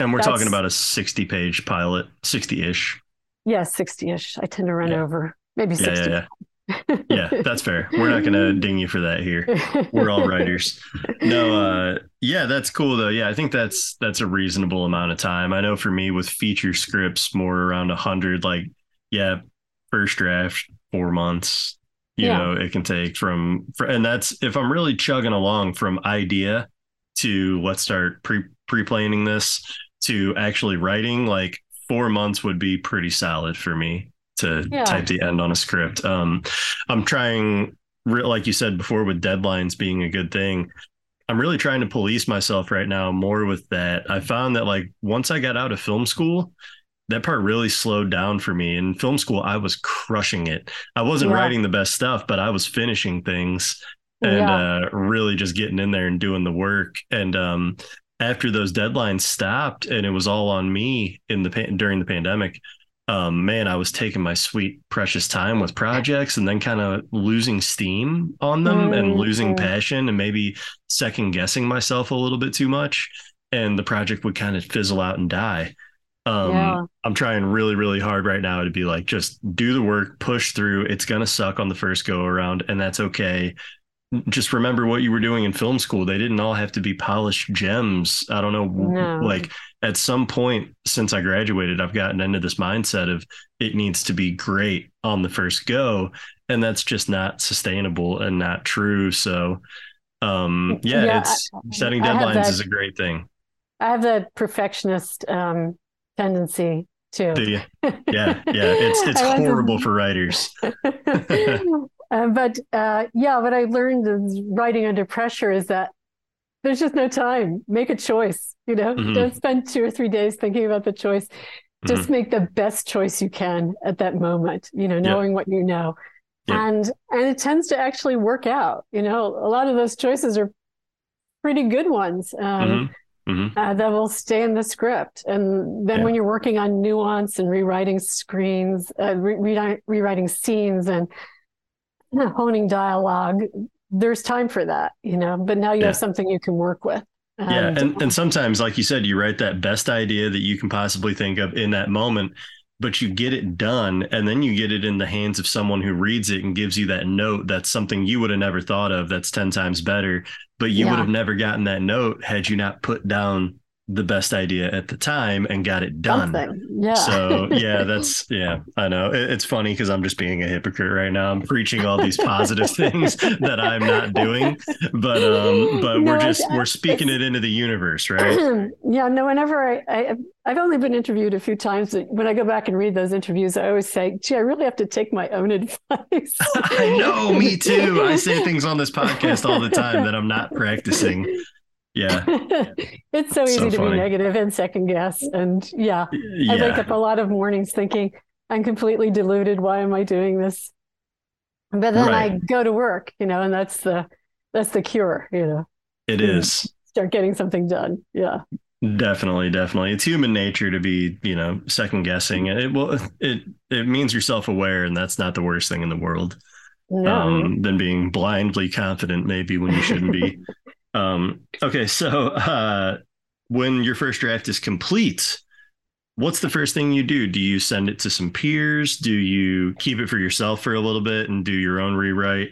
And we're talking about a 60 page pilot, 60 ish. yeah, 60 ish. I tend to run Yeah. over maybe Yeah, 60. yeah, yeah. That's fair. We're not going to ding you for that here. We're all writers. No, uh, yeah, that's cool though. Yeah, I think that's that's a reasonable amount of time. I know for me with feature scripts, more around a hundred. Like, yeah, first draft, four months. You Yeah. know, it can take from, fr- and that's if I'm really chugging along from idea to let's start pre pre planning this to actually writing. Like four months would be pretty solid for me to Yeah. type the end on a script. Um, I'm trying like you said before with deadlines being a good thing i'm really trying to police myself right now more with that i found that like once i got out of film school that part really slowed down for me in film school i was crushing it i wasn't Yeah. writing the best stuff but i was finishing things and yeah. uh, really just getting in there and doing the work and um, after those deadlines stopped and it was all on me in the pan- during the pandemic um, man, I was taking my sweet precious time with projects and then kind of losing steam on them and losing Mhm. passion and maybe second guessing myself a little bit too much. And the project would kind of fizzle out and die. Um, Yeah. I'm trying really, really hard right now to be like, just do the work, push through. It's going to suck on the first go around, and that's okay. Just remember what you were doing in film school. They didn't all have to be polished gems. I don't know. No. Like at some point since I graduated, I've gotten into this mindset of it needs to be great on the first go. And that's just not sustainable and not true. So, um, yeah, Yeah, it's setting I have deadlines is a great thing. I have that perfectionist um, tendency too. You? Yeah. Yeah. It's, it's to- horrible for writers. Uh, but uh, yeah, what I learned is writing under pressure is that there's just no time. Make a choice. You know, Mhm. don't spend two or three days thinking about the choice. Mm-hmm. Just make the best choice you can at that moment. You know, knowing what you know, Yeah. and and it tends to actually work out. You know, a lot of those choices are pretty good ones. Um, Mhm. Mhm. uh, that will stay in the script. And then Yeah. when you're working on nuance and rewriting screens, uh, re- re- rewriting scenes and honing dialogue, there's time for that, you know. But now you Yeah. have something you can work with. Yeah, and and sometimes, like you said, you write that best idea that you can possibly think of in that moment, but you get it done, and then you get it in the hands of someone who reads it and gives you that note. That's something you would have never thought of. That's ten times better, but you would have never gotten that note had you not put down the best idea at the time and got it done. something. Yeah. So yeah, that's yeah. I know it, it's funny because I'm just being a hypocrite right now. I'm preaching all these positive things that I'm not doing, but um, but No, we're just I- we're speaking it into the universe, right? yeah, no, whenever I, I, I've only been interviewed a few times, but when I go back and read those interviews, I always say, gee, I really have to take my own advice. I know, me too. I say things on this podcast all the time that I'm not practicing. Yeah, it's so So easy to funny. be negative and second guess. And yeah, I wake up a lot of mornings thinking, I'm completely deluded. Why am I doing this? But then I go to work, you know, and that's the that's the cure, you know, it Yeah. is. start getting something done. Yeah. Definitely, definitely. It's human nature to be, you know, second guessing. It will it it means you're self aware, and that's not the worst thing in the world. No. um, than being blindly confident maybe when you shouldn't be. um, okay, so uh, when your first draft is complete, what's the first thing you do? Do you send it to some peers? Do you keep it for yourself for a little bit and do your own rewrite?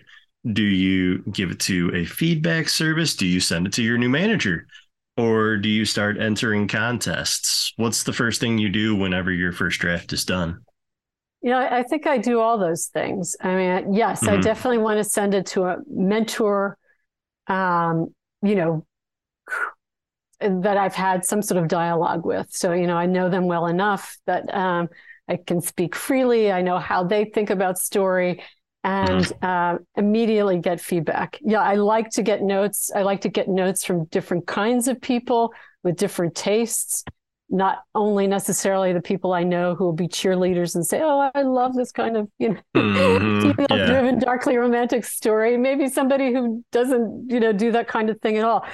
Do you give it to a feedback service? Do you send it to your new manager? Or do you start entering contests? What's the first thing you do whenever your first draft is done? You know, I I think I do all those things. I mean, yes, I Mhm. definitely want to send it to a mentor, um, you know, that I've had some sort of dialogue with. So, you know, I know them well enough that um, I can speak freely. I know how they think about story and uh, immediately get feedback. Yeah, I like to get notes. I like to get notes from different kinds of people with different tastes not only necessarily the people I know who will be cheerleaders and say, "Oh, I love this kind of you know Mhm, female-driven, darkly romantic story." Maybe somebody who doesn't you know do that kind of thing at all.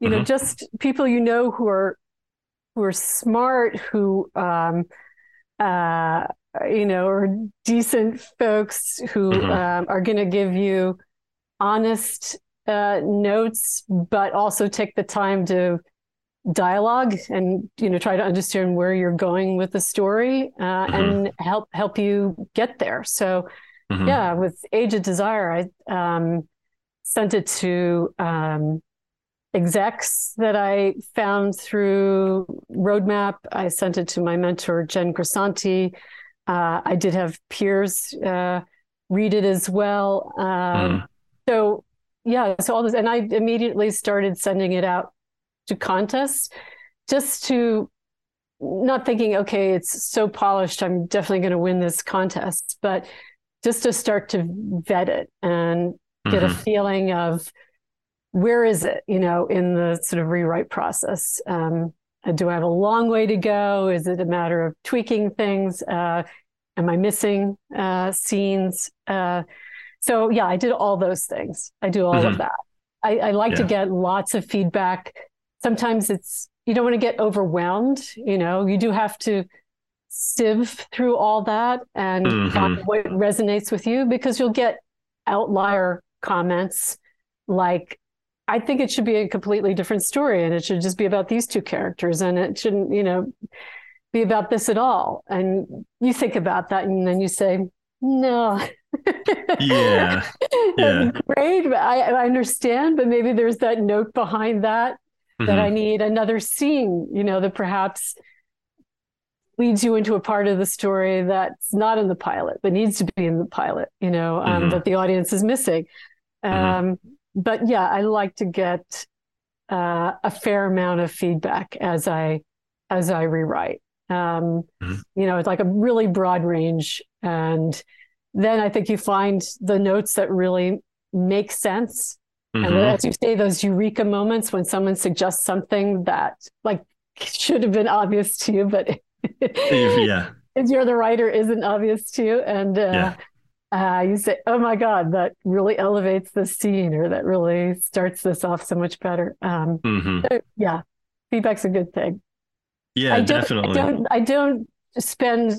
You know, Mhm. just people you know who are who are smart, who um, uh, you know, are decent folks who Mhm. um, are going to give you honest uh, notes, but also take the time to dialogue and you know try to understand where you're going with the story uh, Mhm. and help help you get there. So Mhm. yeah, with Age of Desire, I um, sent it to um, execs that I found through Roadmap. I sent it to my mentor, Jen Grisanti. Uh, I did have peers uh, read it as well. Um, Mm. So, yeah, so all this, and I immediately started sending it out to contests just to not thinking, okay, it's so polished, I'm definitely going to win this contest, but just to start to vet it and get a Mhm. feeling of where is it, you know, in the sort of rewrite process. Um, do I have a long way to go? Is it a matter of tweaking things? Uh, am I missing uh, scenes? Uh, so yeah, I did all those things. I do all Mhm. of that. I, I like to get lots of feedback. Sometimes it's you don't want to get overwhelmed. You know, you do have to sieve through all that and Mhm. find what resonates with you because you'll get outlier comments like I think it should be a completely different story and it should just be about these two characters and it shouldn't, you know, be about this at all. And you think about that and then you say, no. Yeah. Yeah. Great. I, I understand, but maybe there's that note behind that that Mhm. I need another scene, you know, that perhaps leads you into a part of the story that's not in the pilot, but needs to be in the pilot, you know, um, Mhm. that the audience is missing. Mhm. Um, but yeah, I like to get uh, a fair amount of feedback as I as I rewrite. Um, Mhm. You know, it's like a really broad range, and then I think you find the notes that really make sense. And Mhm. as you say, those eureka moments when someone suggests something that like should have been obvious to you, but yeah. if you're the writer, isn't obvious to you, and uh, Yeah. uh, you say, "Oh my God, that really elevates the scene," or that really starts this off so much better. Um, Mhm. so, yeah, feedback's a good thing. Yeah, I definitely. I don't, I don't spend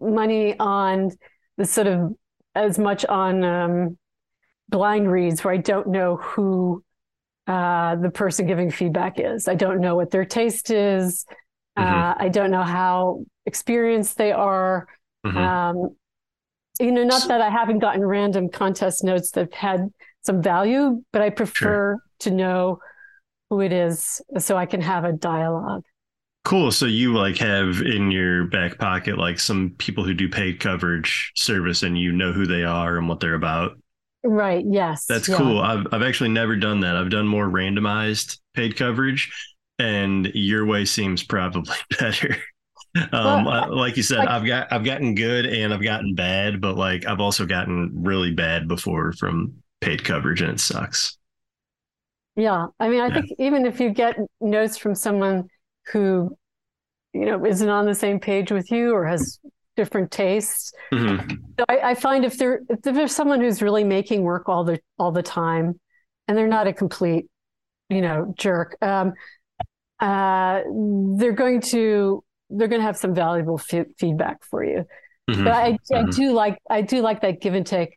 money on the sort of as much on um, blind reads where I don't know who uh, the person giving feedback is. I don't know what their taste is. Mhm. Uh, I don't know how experienced they are. Mhm. Um, you know, not that I haven't gotten random contest notes that had some value, but I prefer to know who it is so I can have a dialogue. Cool. So you like have in your back pocket like some people who do paid coverage service and you know who they are and what they're about. Right. Yes. That's yeah. cool. I've I've actually never done that. I've done more randomized paid coverage and your way seems probably better. Um, Well, uh, like you said, like- I've got I've gotten good and I've gotten bad, but like I've also gotten really bad before from paid coverage and it sucks. Yeah. I mean, I Yeah. think even if you get notes from someone who, you know, isn't on the same page with you or has different tastes, Mhm. So I, I find if there if there's someone who's really making work all the all the time, and they're not a complete, you know, jerk, um, uh, they're going to they're going to have some valuable fe- feedback for you. Mhm. But I, I Mhm. do like I do like that give and take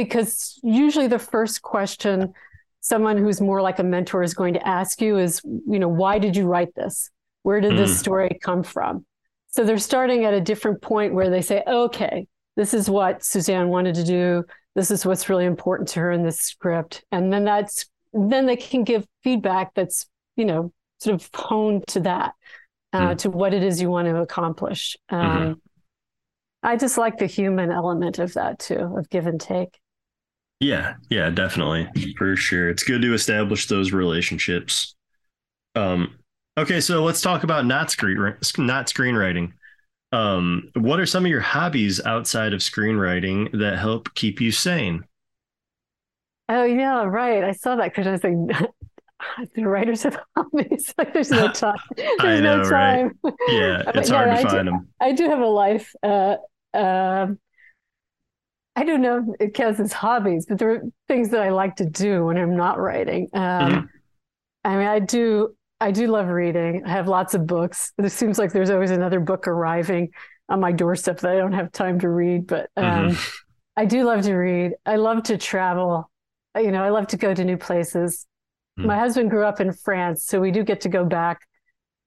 because usually the first question someone who's more like a mentor is going to ask you is, you know, why did you write this? Where did this Mm. story come from? So they're starting at a different point where they say, okay, this is what Suzanne wanted to do. This is what's really important to her in this script. And then that's then they can give feedback that's, you know, sort of honed to that, uh, Mm. to what it is you want to accomplish. Um, Mhm. I just like the human element of that too, of give and take. Yeah, yeah, definitely. For sure. It's good to establish those relationships. Um okay, so let's talk about not screen not screenwriting. Um what are some of your hobbies outside of screenwriting that help keep you sane? Oh yeah, right. I saw that because I was like, the writers have hobbies. Like there's no time. There's know, no right? time. Yeah, But it's yeah, hard I to do- find them. I do have a life. Uh, um, I don't know if it counts as hobbies, but there are things that I like to do when I'm not writing. Um, Mhm. I mean, I do. I do love reading. I have lots of books. It seems like there's always another book arriving on my doorstep that I don't have time to read. But um, Mhm. I do love to read. I love to travel. you know, I love to go to new places. Mm. My husband grew up in France, so we do get to go back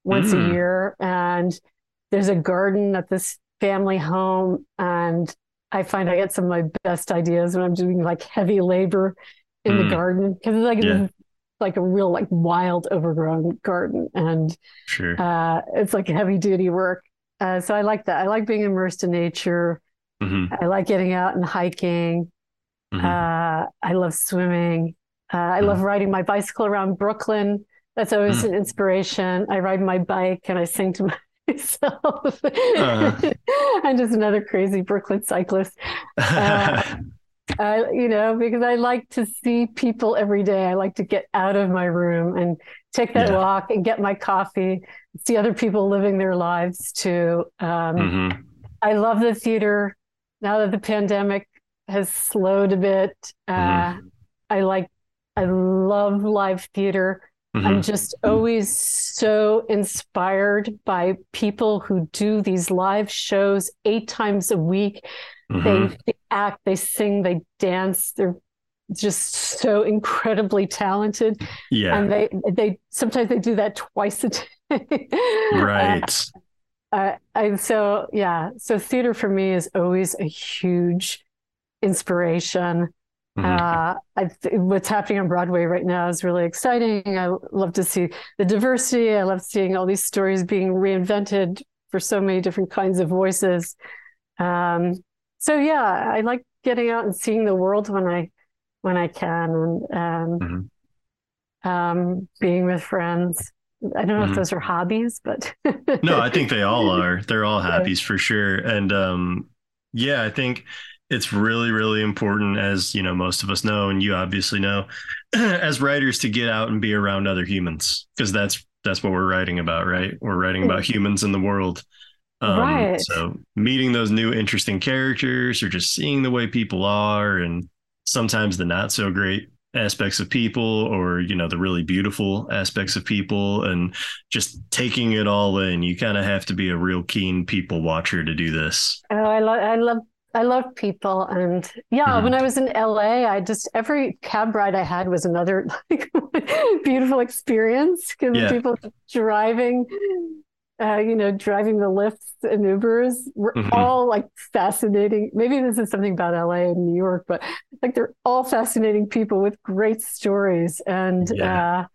once Mm. a year. And there's a garden at this family home, and I find I get some of my best ideas when I'm doing like heavy labor in Mm. the garden because it's like Yeah. Like a real like wild overgrown garden, and Sure. uh, it's like heavy duty work. Uh, so I like that. I like being immersed in nature. hmm I like getting out and hiking. hmm Uh, I love swimming. Uh, I Mhm. love riding my bicycle around Brooklyn. That's always Mm. an inspiration. I ride my bike and I sing to myself. Uh-huh. I'm just another crazy Brooklyn cyclist. I, you know, because I like to see people every day. I like to get out of my room and take that Yeah. walk and get my coffee, see other people living their lives too. Um, hmm I love the theater. Now that the pandemic has slowed a bit, uh, Mm-hmm. I like, I love live theater. Hmm I'm just always so inspired by people who do these live shows eight times a week. hmm They, they act, they sing, they dance. They're just so incredibly talented, Yeah. and they they sometimes they do that twice a day. right. Uh, I, so yeah, so theater for me is always a huge inspiration. Mhm. Uh, what's happening on Broadway right now is really exciting. I love to see the diversity. I love seeing all these stories being reinvented for so many different kinds of voices. Um, so yeah, I like getting out and seeing the world when I when I can, and um, Mhm. um, being with friends. I don't know Mhm. if those are hobbies, but no, I think they all are. They're all happies for sure. And um, yeah, I think it's really, really important, as you know, most of us know, and you obviously know, as writers, to get out and be around other humans because that's that's what we're writing about, right? We're writing about humans in the world. Um, Right. So meeting those new interesting characters, or just seeing the way people are, and sometimes the not so great aspects of people or you know the really beautiful aspects of people and just taking it all in you kind of have to be a real keen people watcher to do this Oh, I love, I love, I love people, and yeah. Mhm. When I was in LA, I just every cab ride I had was another like beautiful experience because Yeah. people driving, uh, you know, driving the Lyfts and Ubers were Mhm. all like fascinating. Maybe this is something about LA and New York, but like they're all fascinating people with great stories, and Yeah. uh,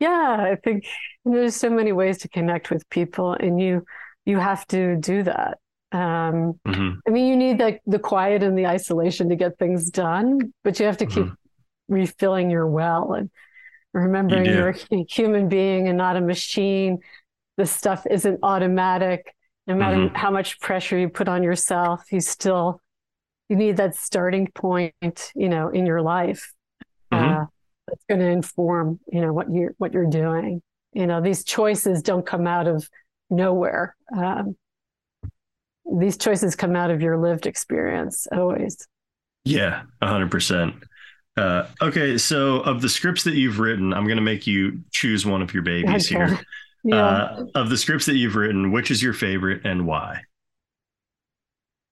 yeah, I think there's so many ways to connect with people, and you you have to do that. Um, Mhm. I mean, you need the the quiet and the isolation to get things done, but you have to keep refilling your well and remembering you you're a human being and not a machine. The stuff isn't automatic. No matter Mhm. how much pressure you put on yourself, you still you need that starting point, you know, in your life uh, that's going to inform, you know, what you're what you're doing. You know, these choices don't come out of nowhere. Um, these choices come out of your lived experience always. yeah 100% uh, okay so of the scripts that you've written i'm going to make you choose one of your babies Okay. here Yeah. uh, of the scripts that you've written which is your favorite and why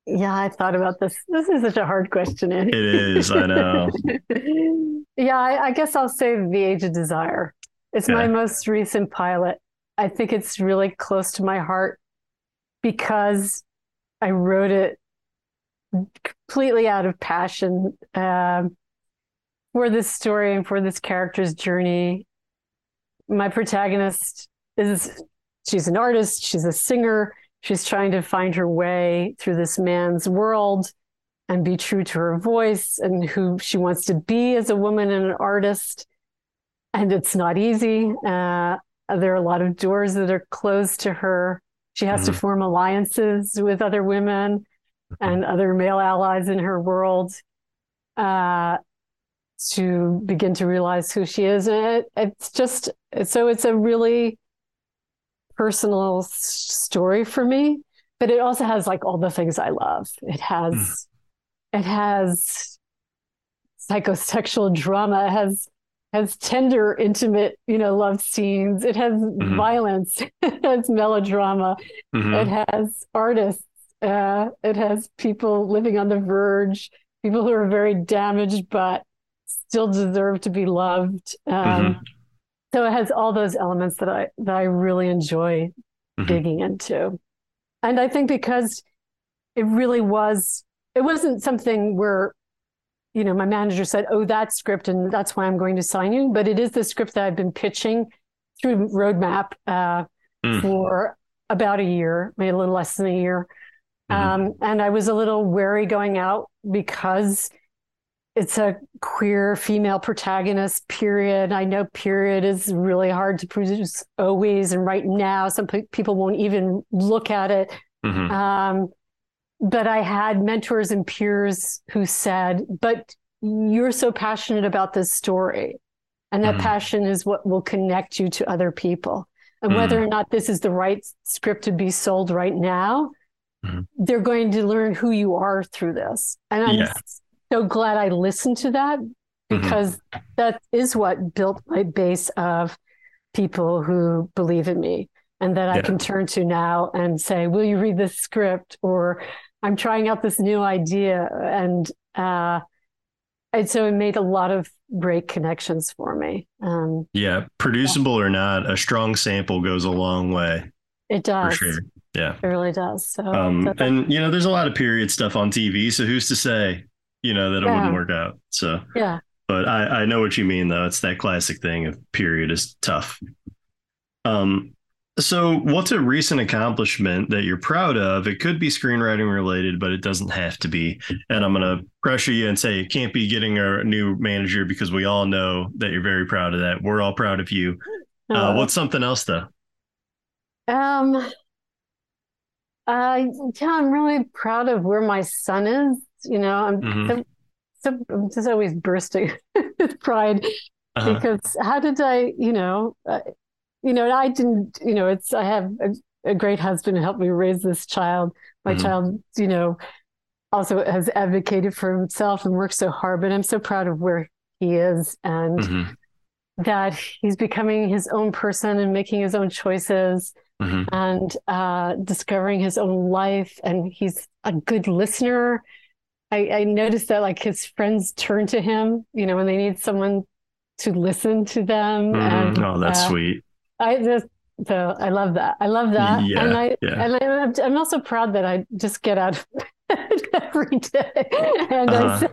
yeah, I thought about this. This is such a hard question. Andy. it is i know yeah, I, I guess I'll say The Age of Desire. It's my most recent pilot. I think it's really close to my heart because I wrote it completely out of passion um, for this story and for this character's journey. My protagonist is she's an artist, she's a singer, she's trying to find her way through this man's world and be true to her voice and who she wants to be as a woman and an artist. And it's not easy. Uh, there are a lot of doors that are closed to her. She has to Mhm. form alliances with other women and other male allies in her world uh, to begin to realize who she is. And it, it's just so it's a really personal s- story for me, but it also has like all the things I love. It has it has psychosexual drama. It has has tender, intimate, you know, love scenes. It has violence. It has melodrama. Mhm. It has artists. Uh, it has people living on the verge, people who are very damaged but still deserve to be loved. Um, Mhm. So it has all those elements that I that I really enjoy Mhm. digging into, and I think because it really was, it wasn't something where, you know, my manager said, "Oh, that script, and that's why I'm going to sign you," but it is the script that I've been pitching through Roadmap uh, Mm. for about a year, maybe a little less than a year. Mhm. Um, and I was a little wary going out because it's a queer female protagonist, period. I know period is really hard to produce always. And right now, some pe- people won't even look at it. Mhm. Um, but I had mentors and peers who said, but you're so passionate about this story. And that Mhm. passion is what will connect you to other people. And whether or not this is the right script to be sold right now, Mhm. they're going to learn who you are through this. And I'm Yeah. so glad I listened to that because that is what built my base of people who believe in me and that I can turn to now and say, Will you read this script? Or I'm trying out this new idea. And, uh, and so it made a lot of great connections for me. Um, Yeah, producible or not, a strong sample goes a long way it does. sure. Yeah. It really does. So, Um, so that- and you know, there's a lot of period stuff on TV, so who's to say, you know, that it Yeah. wouldn't work out? So, yeah. but I, I know what you mean, though. It's that classic thing of period is tough. Um, so what's a recent accomplishment that you're proud of? It could be screenwriting related, but it doesn't have to be. And I'm gonna pressure you and say it can't be getting a new manager because we all know that you're very proud of that. We're all proud of you. Uh, what's something else though? Um, uh, yeah, I'm really proud of where my son is. You know, I'm Mhm. so, so I'm just always bursting with pride Uh-huh. because how did I, you know, uh, you know, I didn't, you know, it's I have a, a great husband who helped me raise this child. My Mhm. child, you know, also has advocated for himself and worked so hard, but I'm so proud of where he is and Mhm. that he's becoming his own person and making his own choices Mhm. and uh, discovering his own life. And he's a good listener. I, I noticed that like his friends turn to him, you know, when they need someone to listen to them. And Mhm. Oh, that's uh, sweet. I just so I love that. I love that. Yeah, and I yeah. and I, I'm, I'm also proud that I just get out of bed every day and I Uh-huh. say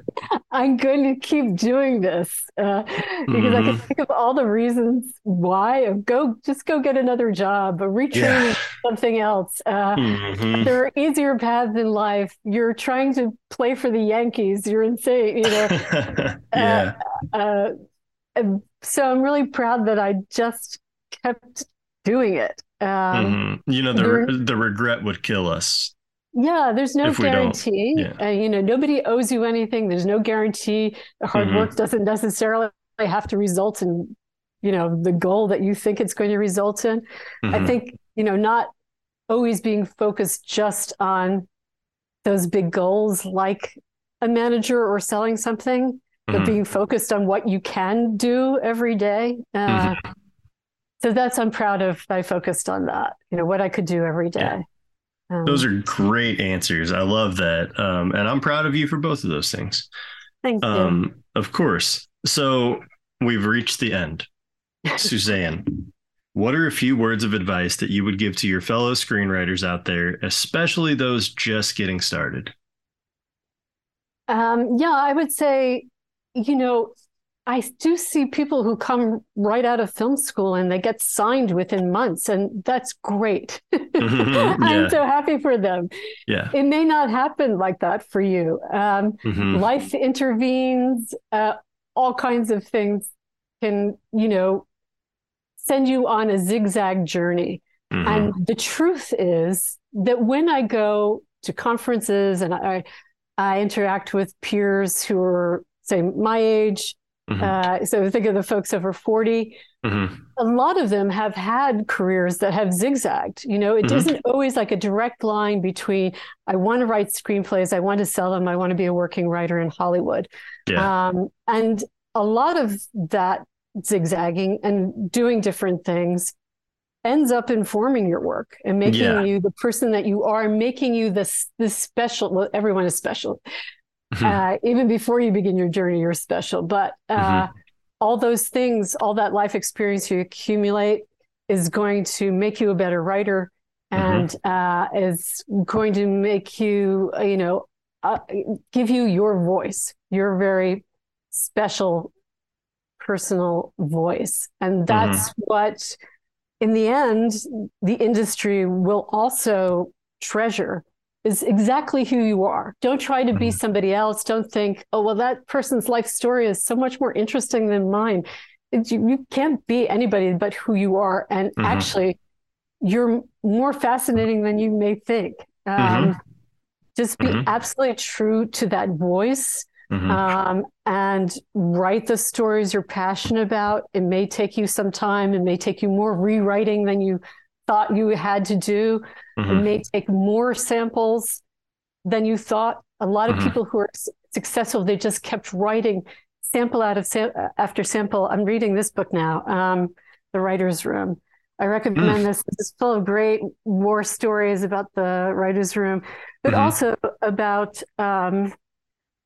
I'm going to keep doing this uh, because I can Mhm. think of all the reasons why. Go just go get another job, or retrain Yeah. something else. Uh, Mhm. there are easier paths in life. You're trying to play for the Yankees. You're insane, you know. yeah. Uh, so I'm really proud that I just kept doing it. Um, Mhm. You know, the during- the regret would kill us. Yeah, there's no If we don't, guarantee. yeah. Uh, you know, nobody owes you anything. There's no guarantee. Hard Mhm. work doesn't necessarily have to result in, you know, the goal that you think it's going to result in. I Mhm. think, you know, not always being focused just on those big goals like a manager or selling something, but Mhm. being focused on what you can do every day. Uh, So that's, I'm proud of, I focused on that, you know, what I could do every day. Yeah. Um, Those are great answers. I love that. Um, and I'm proud of you for both of those things. thank you. Um, of course. So we've reached the end. Suzanne, what are a few words of advice that you would give to your fellow screenwriters out there, especially those just getting started? Um, yeah, I would say, you know, I do see people who come right out of film school and they get signed within months, and that's great. Yeah. I'm so happy for them. Yeah. It may not happen like that for you. Um, Mhm. life intervenes, uh, all kinds of things can, you know, send you on a zigzag journey. Mhm. And the truth is that when I go to conferences and I, I interact with peers who are, say, my age, Mhm. uh, so think of the folks over 40, Mhm. a lot of them have had careers that have zigzagged. You know, it Mhm. not always like a direct line between I want to write screenplays, I want to sell them, I want to be a working writer in Hollywood. Yeah. Um, and a lot of that zigzagging and doing different things ends up informing your work and making Yeah. you the person that you are, making you this this special. Well, everyone is special, uh, even before you begin your journey, you're special. But uh, Mhm. all those things, all that life experience you accumulate, is going to make you a better writer, and uh, is going to make you, you know, uh, give you your voice, your very special, personal voice, and that's what, in the end, the industry will also treasure is exactly who you are. Don't try to be Mhm. somebody else. Don't think, oh, well, that person's life story is so much more interesting than mine. You, you can't be anybody but who you are. And Mhm. actually, you're more fascinating than you may think. Um, Just be Mhm. absolutely true to that voice Mhm. um, and write the stories you're passionate about. It may take you some time. It may take you more rewriting than you thought you had to do. It Mhm. may take more samples than you thought. A lot of Mhm. people who are successful, they just kept writing sample out of sam- after sample. I'm reading this book now, um, The Writer's Room. I recommend this. It's full of great war stories about the writer's room, but Mhm. also about um,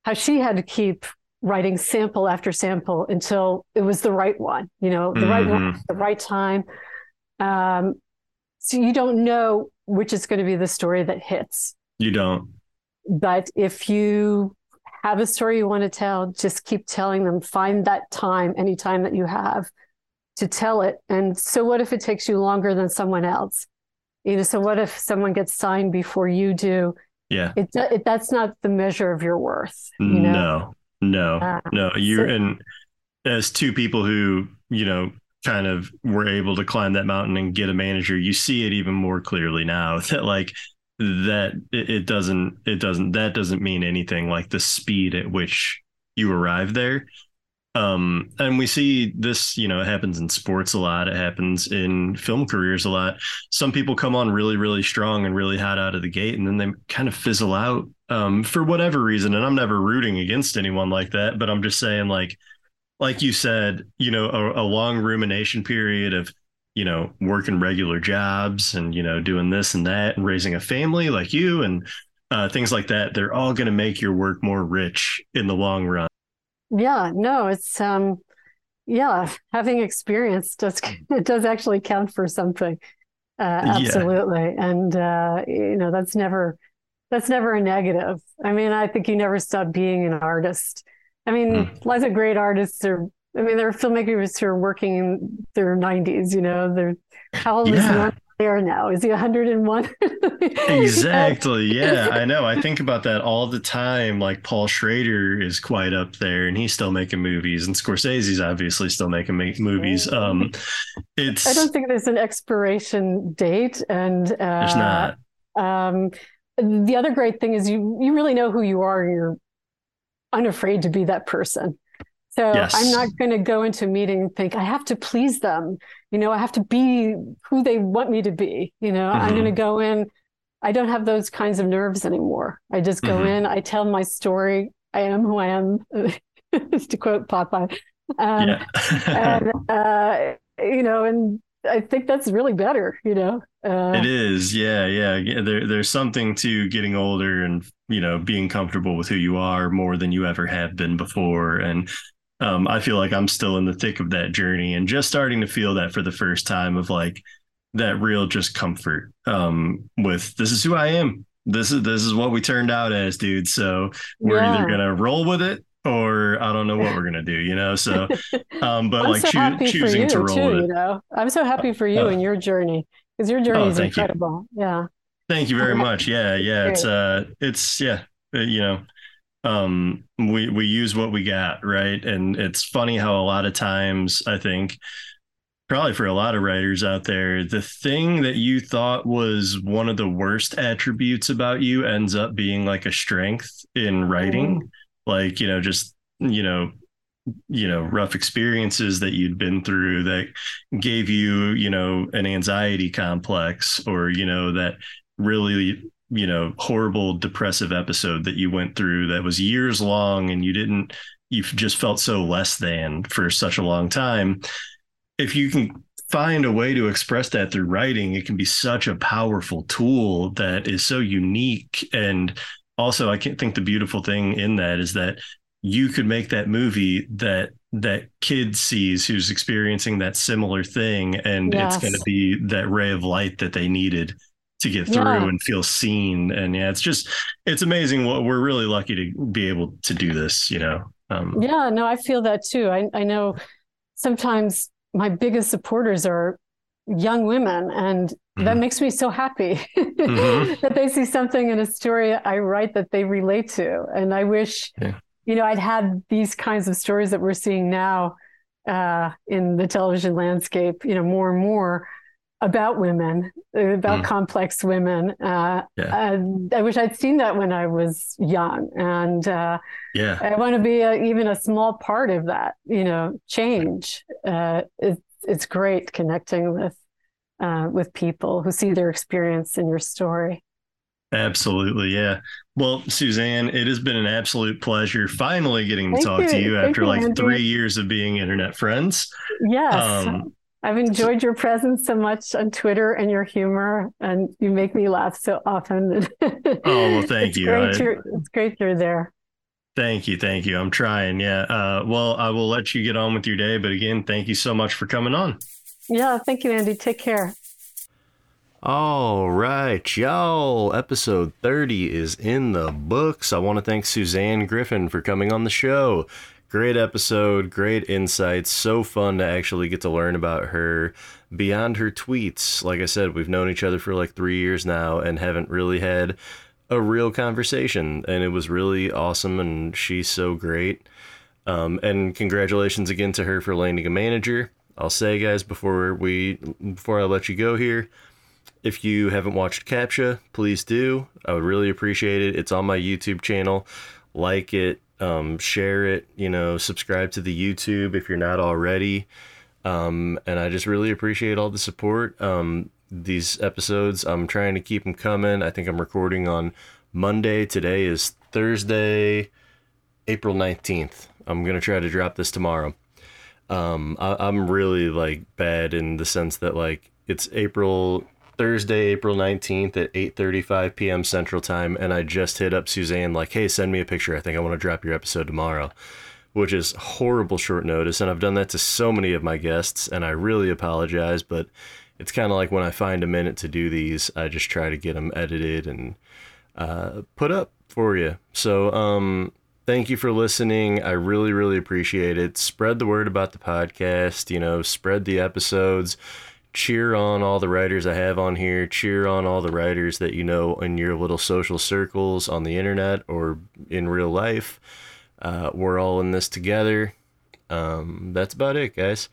how she had to keep writing sample after sample until it was the right one, you know, the right one, Mhm. the right time. Um, so you don't know which is going to be the story that hits. You don't. But if you have a story you want to tell, just keep telling them. Find that time, any time that you have to tell it. And so, what if it takes you longer than someone else? You know, so what if someone gets signed before you do? Yeah. It, it that's not the measure of your worth. You know? No, no, Uh, no. You so- and as two people who you know kind of were able to climb that mountain and get a manager, you see it even more clearly now that like that it, doesn't it doesn't that doesn't mean anything like the speed at which you arrive there. Um, and we see this, you know, it happens in sports a lot. It happens in film careers a lot. Some people come on really, really strong and really hot out of the gate, and then they kind of fizzle out um, for whatever reason. And I'm never rooting against anyone like that, but I'm just saying, like, like you said, you know, a, a long rumination period of, you know, working regular jobs and you know doing this and that and raising a family like you and uh, things like that. They're all going to make your work more rich in the long run. Yeah, no, it's um yeah, having experience does it does actually count for something. Uh Yeah. absolutely. And uh you know, that's never that's never a negative. I mean, I think you never stop being an artist. I mean, Hmm. lots of great artists are I mean, there are filmmakers who are working in their 90s, you know, they're how old is Yeah. Norman Lear now? Is he 101? Exactly. Yeah, I know. I think about that all the time. Like Paul Schrader is quite up there, and he's still making movies, and Scorsese's obviously still making ma- movies. Um, it's I don't think there's an expiration date, and uh, there's not. Um, the other great thing is you you really know who you are. You're unafraid to be that person. So Yes. I'm not going to go into a meeting and think I have to please them. You know, I have to be who they want me to be. You know, I'm Mhm. going to go in. I don't have those kinds of nerves anymore. I just go Mhm. in. I tell my story. I am who I am, to quote Popeye. Um, yeah. and uh, you know, and I think that's really better. You know, uh, It is, yeah, yeah. Yeah, There, there's something to getting older and you know being comfortable with who you are more than you ever have been before. And um, I feel like I'm still in the thick of that journey and just starting to feel that for the first time of like that real just comfort um, with this is who I am. This is this is what we turned out as, dude. So we're Yeah. either gonna roll with it or I don't know what we're gonna do, you know. So, um, but like so choo- choosing you to roll too. with You know, I'm so happy for you Oh. and your journey because your journey Oh, is thank you. incredible. Yeah, Thank you very much. Yeah, yeah. It's uh it's yeah, uh, you know, um we we use what we got, right? And it's funny how a lot of times I think probably for a lot of writers out there, the thing that you thought was one of the worst attributes about you ends up being like a strength in writing. Like, you know, just, you know, you know, rough experiences that you'd been through that gave you, you know, an anxiety complex or, you know, that really, you know, horrible depressive episode that you went through that was years long and you didn't, you just felt so less than for such a long time. If you can find a way to express that through writing, it can be such a powerful tool that is so unique and also I can't think the beautiful thing in that is that you could make that movie that that kid sees who's experiencing that similar thing and yes. it's going to be that ray of light that they needed to get through yeah. and feel seen and yeah it's just it's amazing what we're really lucky to be able to do this you know um, yeah no i feel that too I, I know sometimes my biggest supporters are young women and mm-hmm. that makes me so happy mm-hmm. that they see something in a story i write that they relate to and i wish yeah. you know i'd had these kinds of stories that we're seeing now uh, in the television landscape you know more and more about women, about mm. complex women. Uh, yeah. I wish I'd seen that when I was young, and uh, yeah, I want to be a, even a small part of that. You know, change. Uh, it's it's great connecting with uh, with people who see their experience in your story. Absolutely, yeah. Well, Suzanne, it has been an absolute pleasure finally getting to Thank talk you. to you after like Andy. three years of being internet friends. Yes. Um, I've enjoyed your presence so much on Twitter and your humor, and you make me laugh so often. oh well, thank it's you. Great I, it's great you're there. Thank you, thank you. I'm trying. Yeah. Uh, well, I will let you get on with your day, but again, thank you so much for coming on. Yeah, thank you, Andy. Take care. All right, y'all. Episode 30 is in the books. I want to thank Suzanne Griffin for coming on the show. Great episode, great insights. So fun to actually get to learn about her beyond her tweets. Like I said, we've known each other for like three years now and haven't really had a real conversation. And it was really awesome. And she's so great. Um, and congratulations again to her for landing a manager. I'll say, guys, before we before I let you go here, if you haven't watched Captcha, please do. I would really appreciate it. It's on my YouTube channel. Like it, um, share it, you know, subscribe to the YouTube if you're not already. Um, and I just really appreciate all the support. Um, these episodes, I'm trying to keep them coming. I think I'm recording on Monday. Today is Thursday, April 19th. I'm going to try to drop this tomorrow. Um, I, I'm really like bad in the sense that like it's April Thursday, April 19th at 8:35 p.m. Central Time and I just hit up Suzanne like, "Hey, send me a picture. I think I want to drop your episode tomorrow." Which is horrible short notice and I've done that to so many of my guests and I really apologize, but it's kind of like when I find a minute to do these, I just try to get them edited and uh, put up for you. So, um, thank you for listening. I really, really appreciate it. Spread the word about the podcast, you know, spread the episodes cheer on all the writers I have on here. Cheer on all the writers that you know in your little social circles on the internet or in real life. Uh, we're all in this together. Um, that's about it, guys.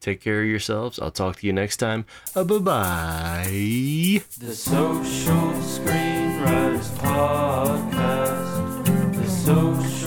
Take care of yourselves. I'll talk to you next time. Uh, bye bye. The Social Screenwriters Podcast. The Social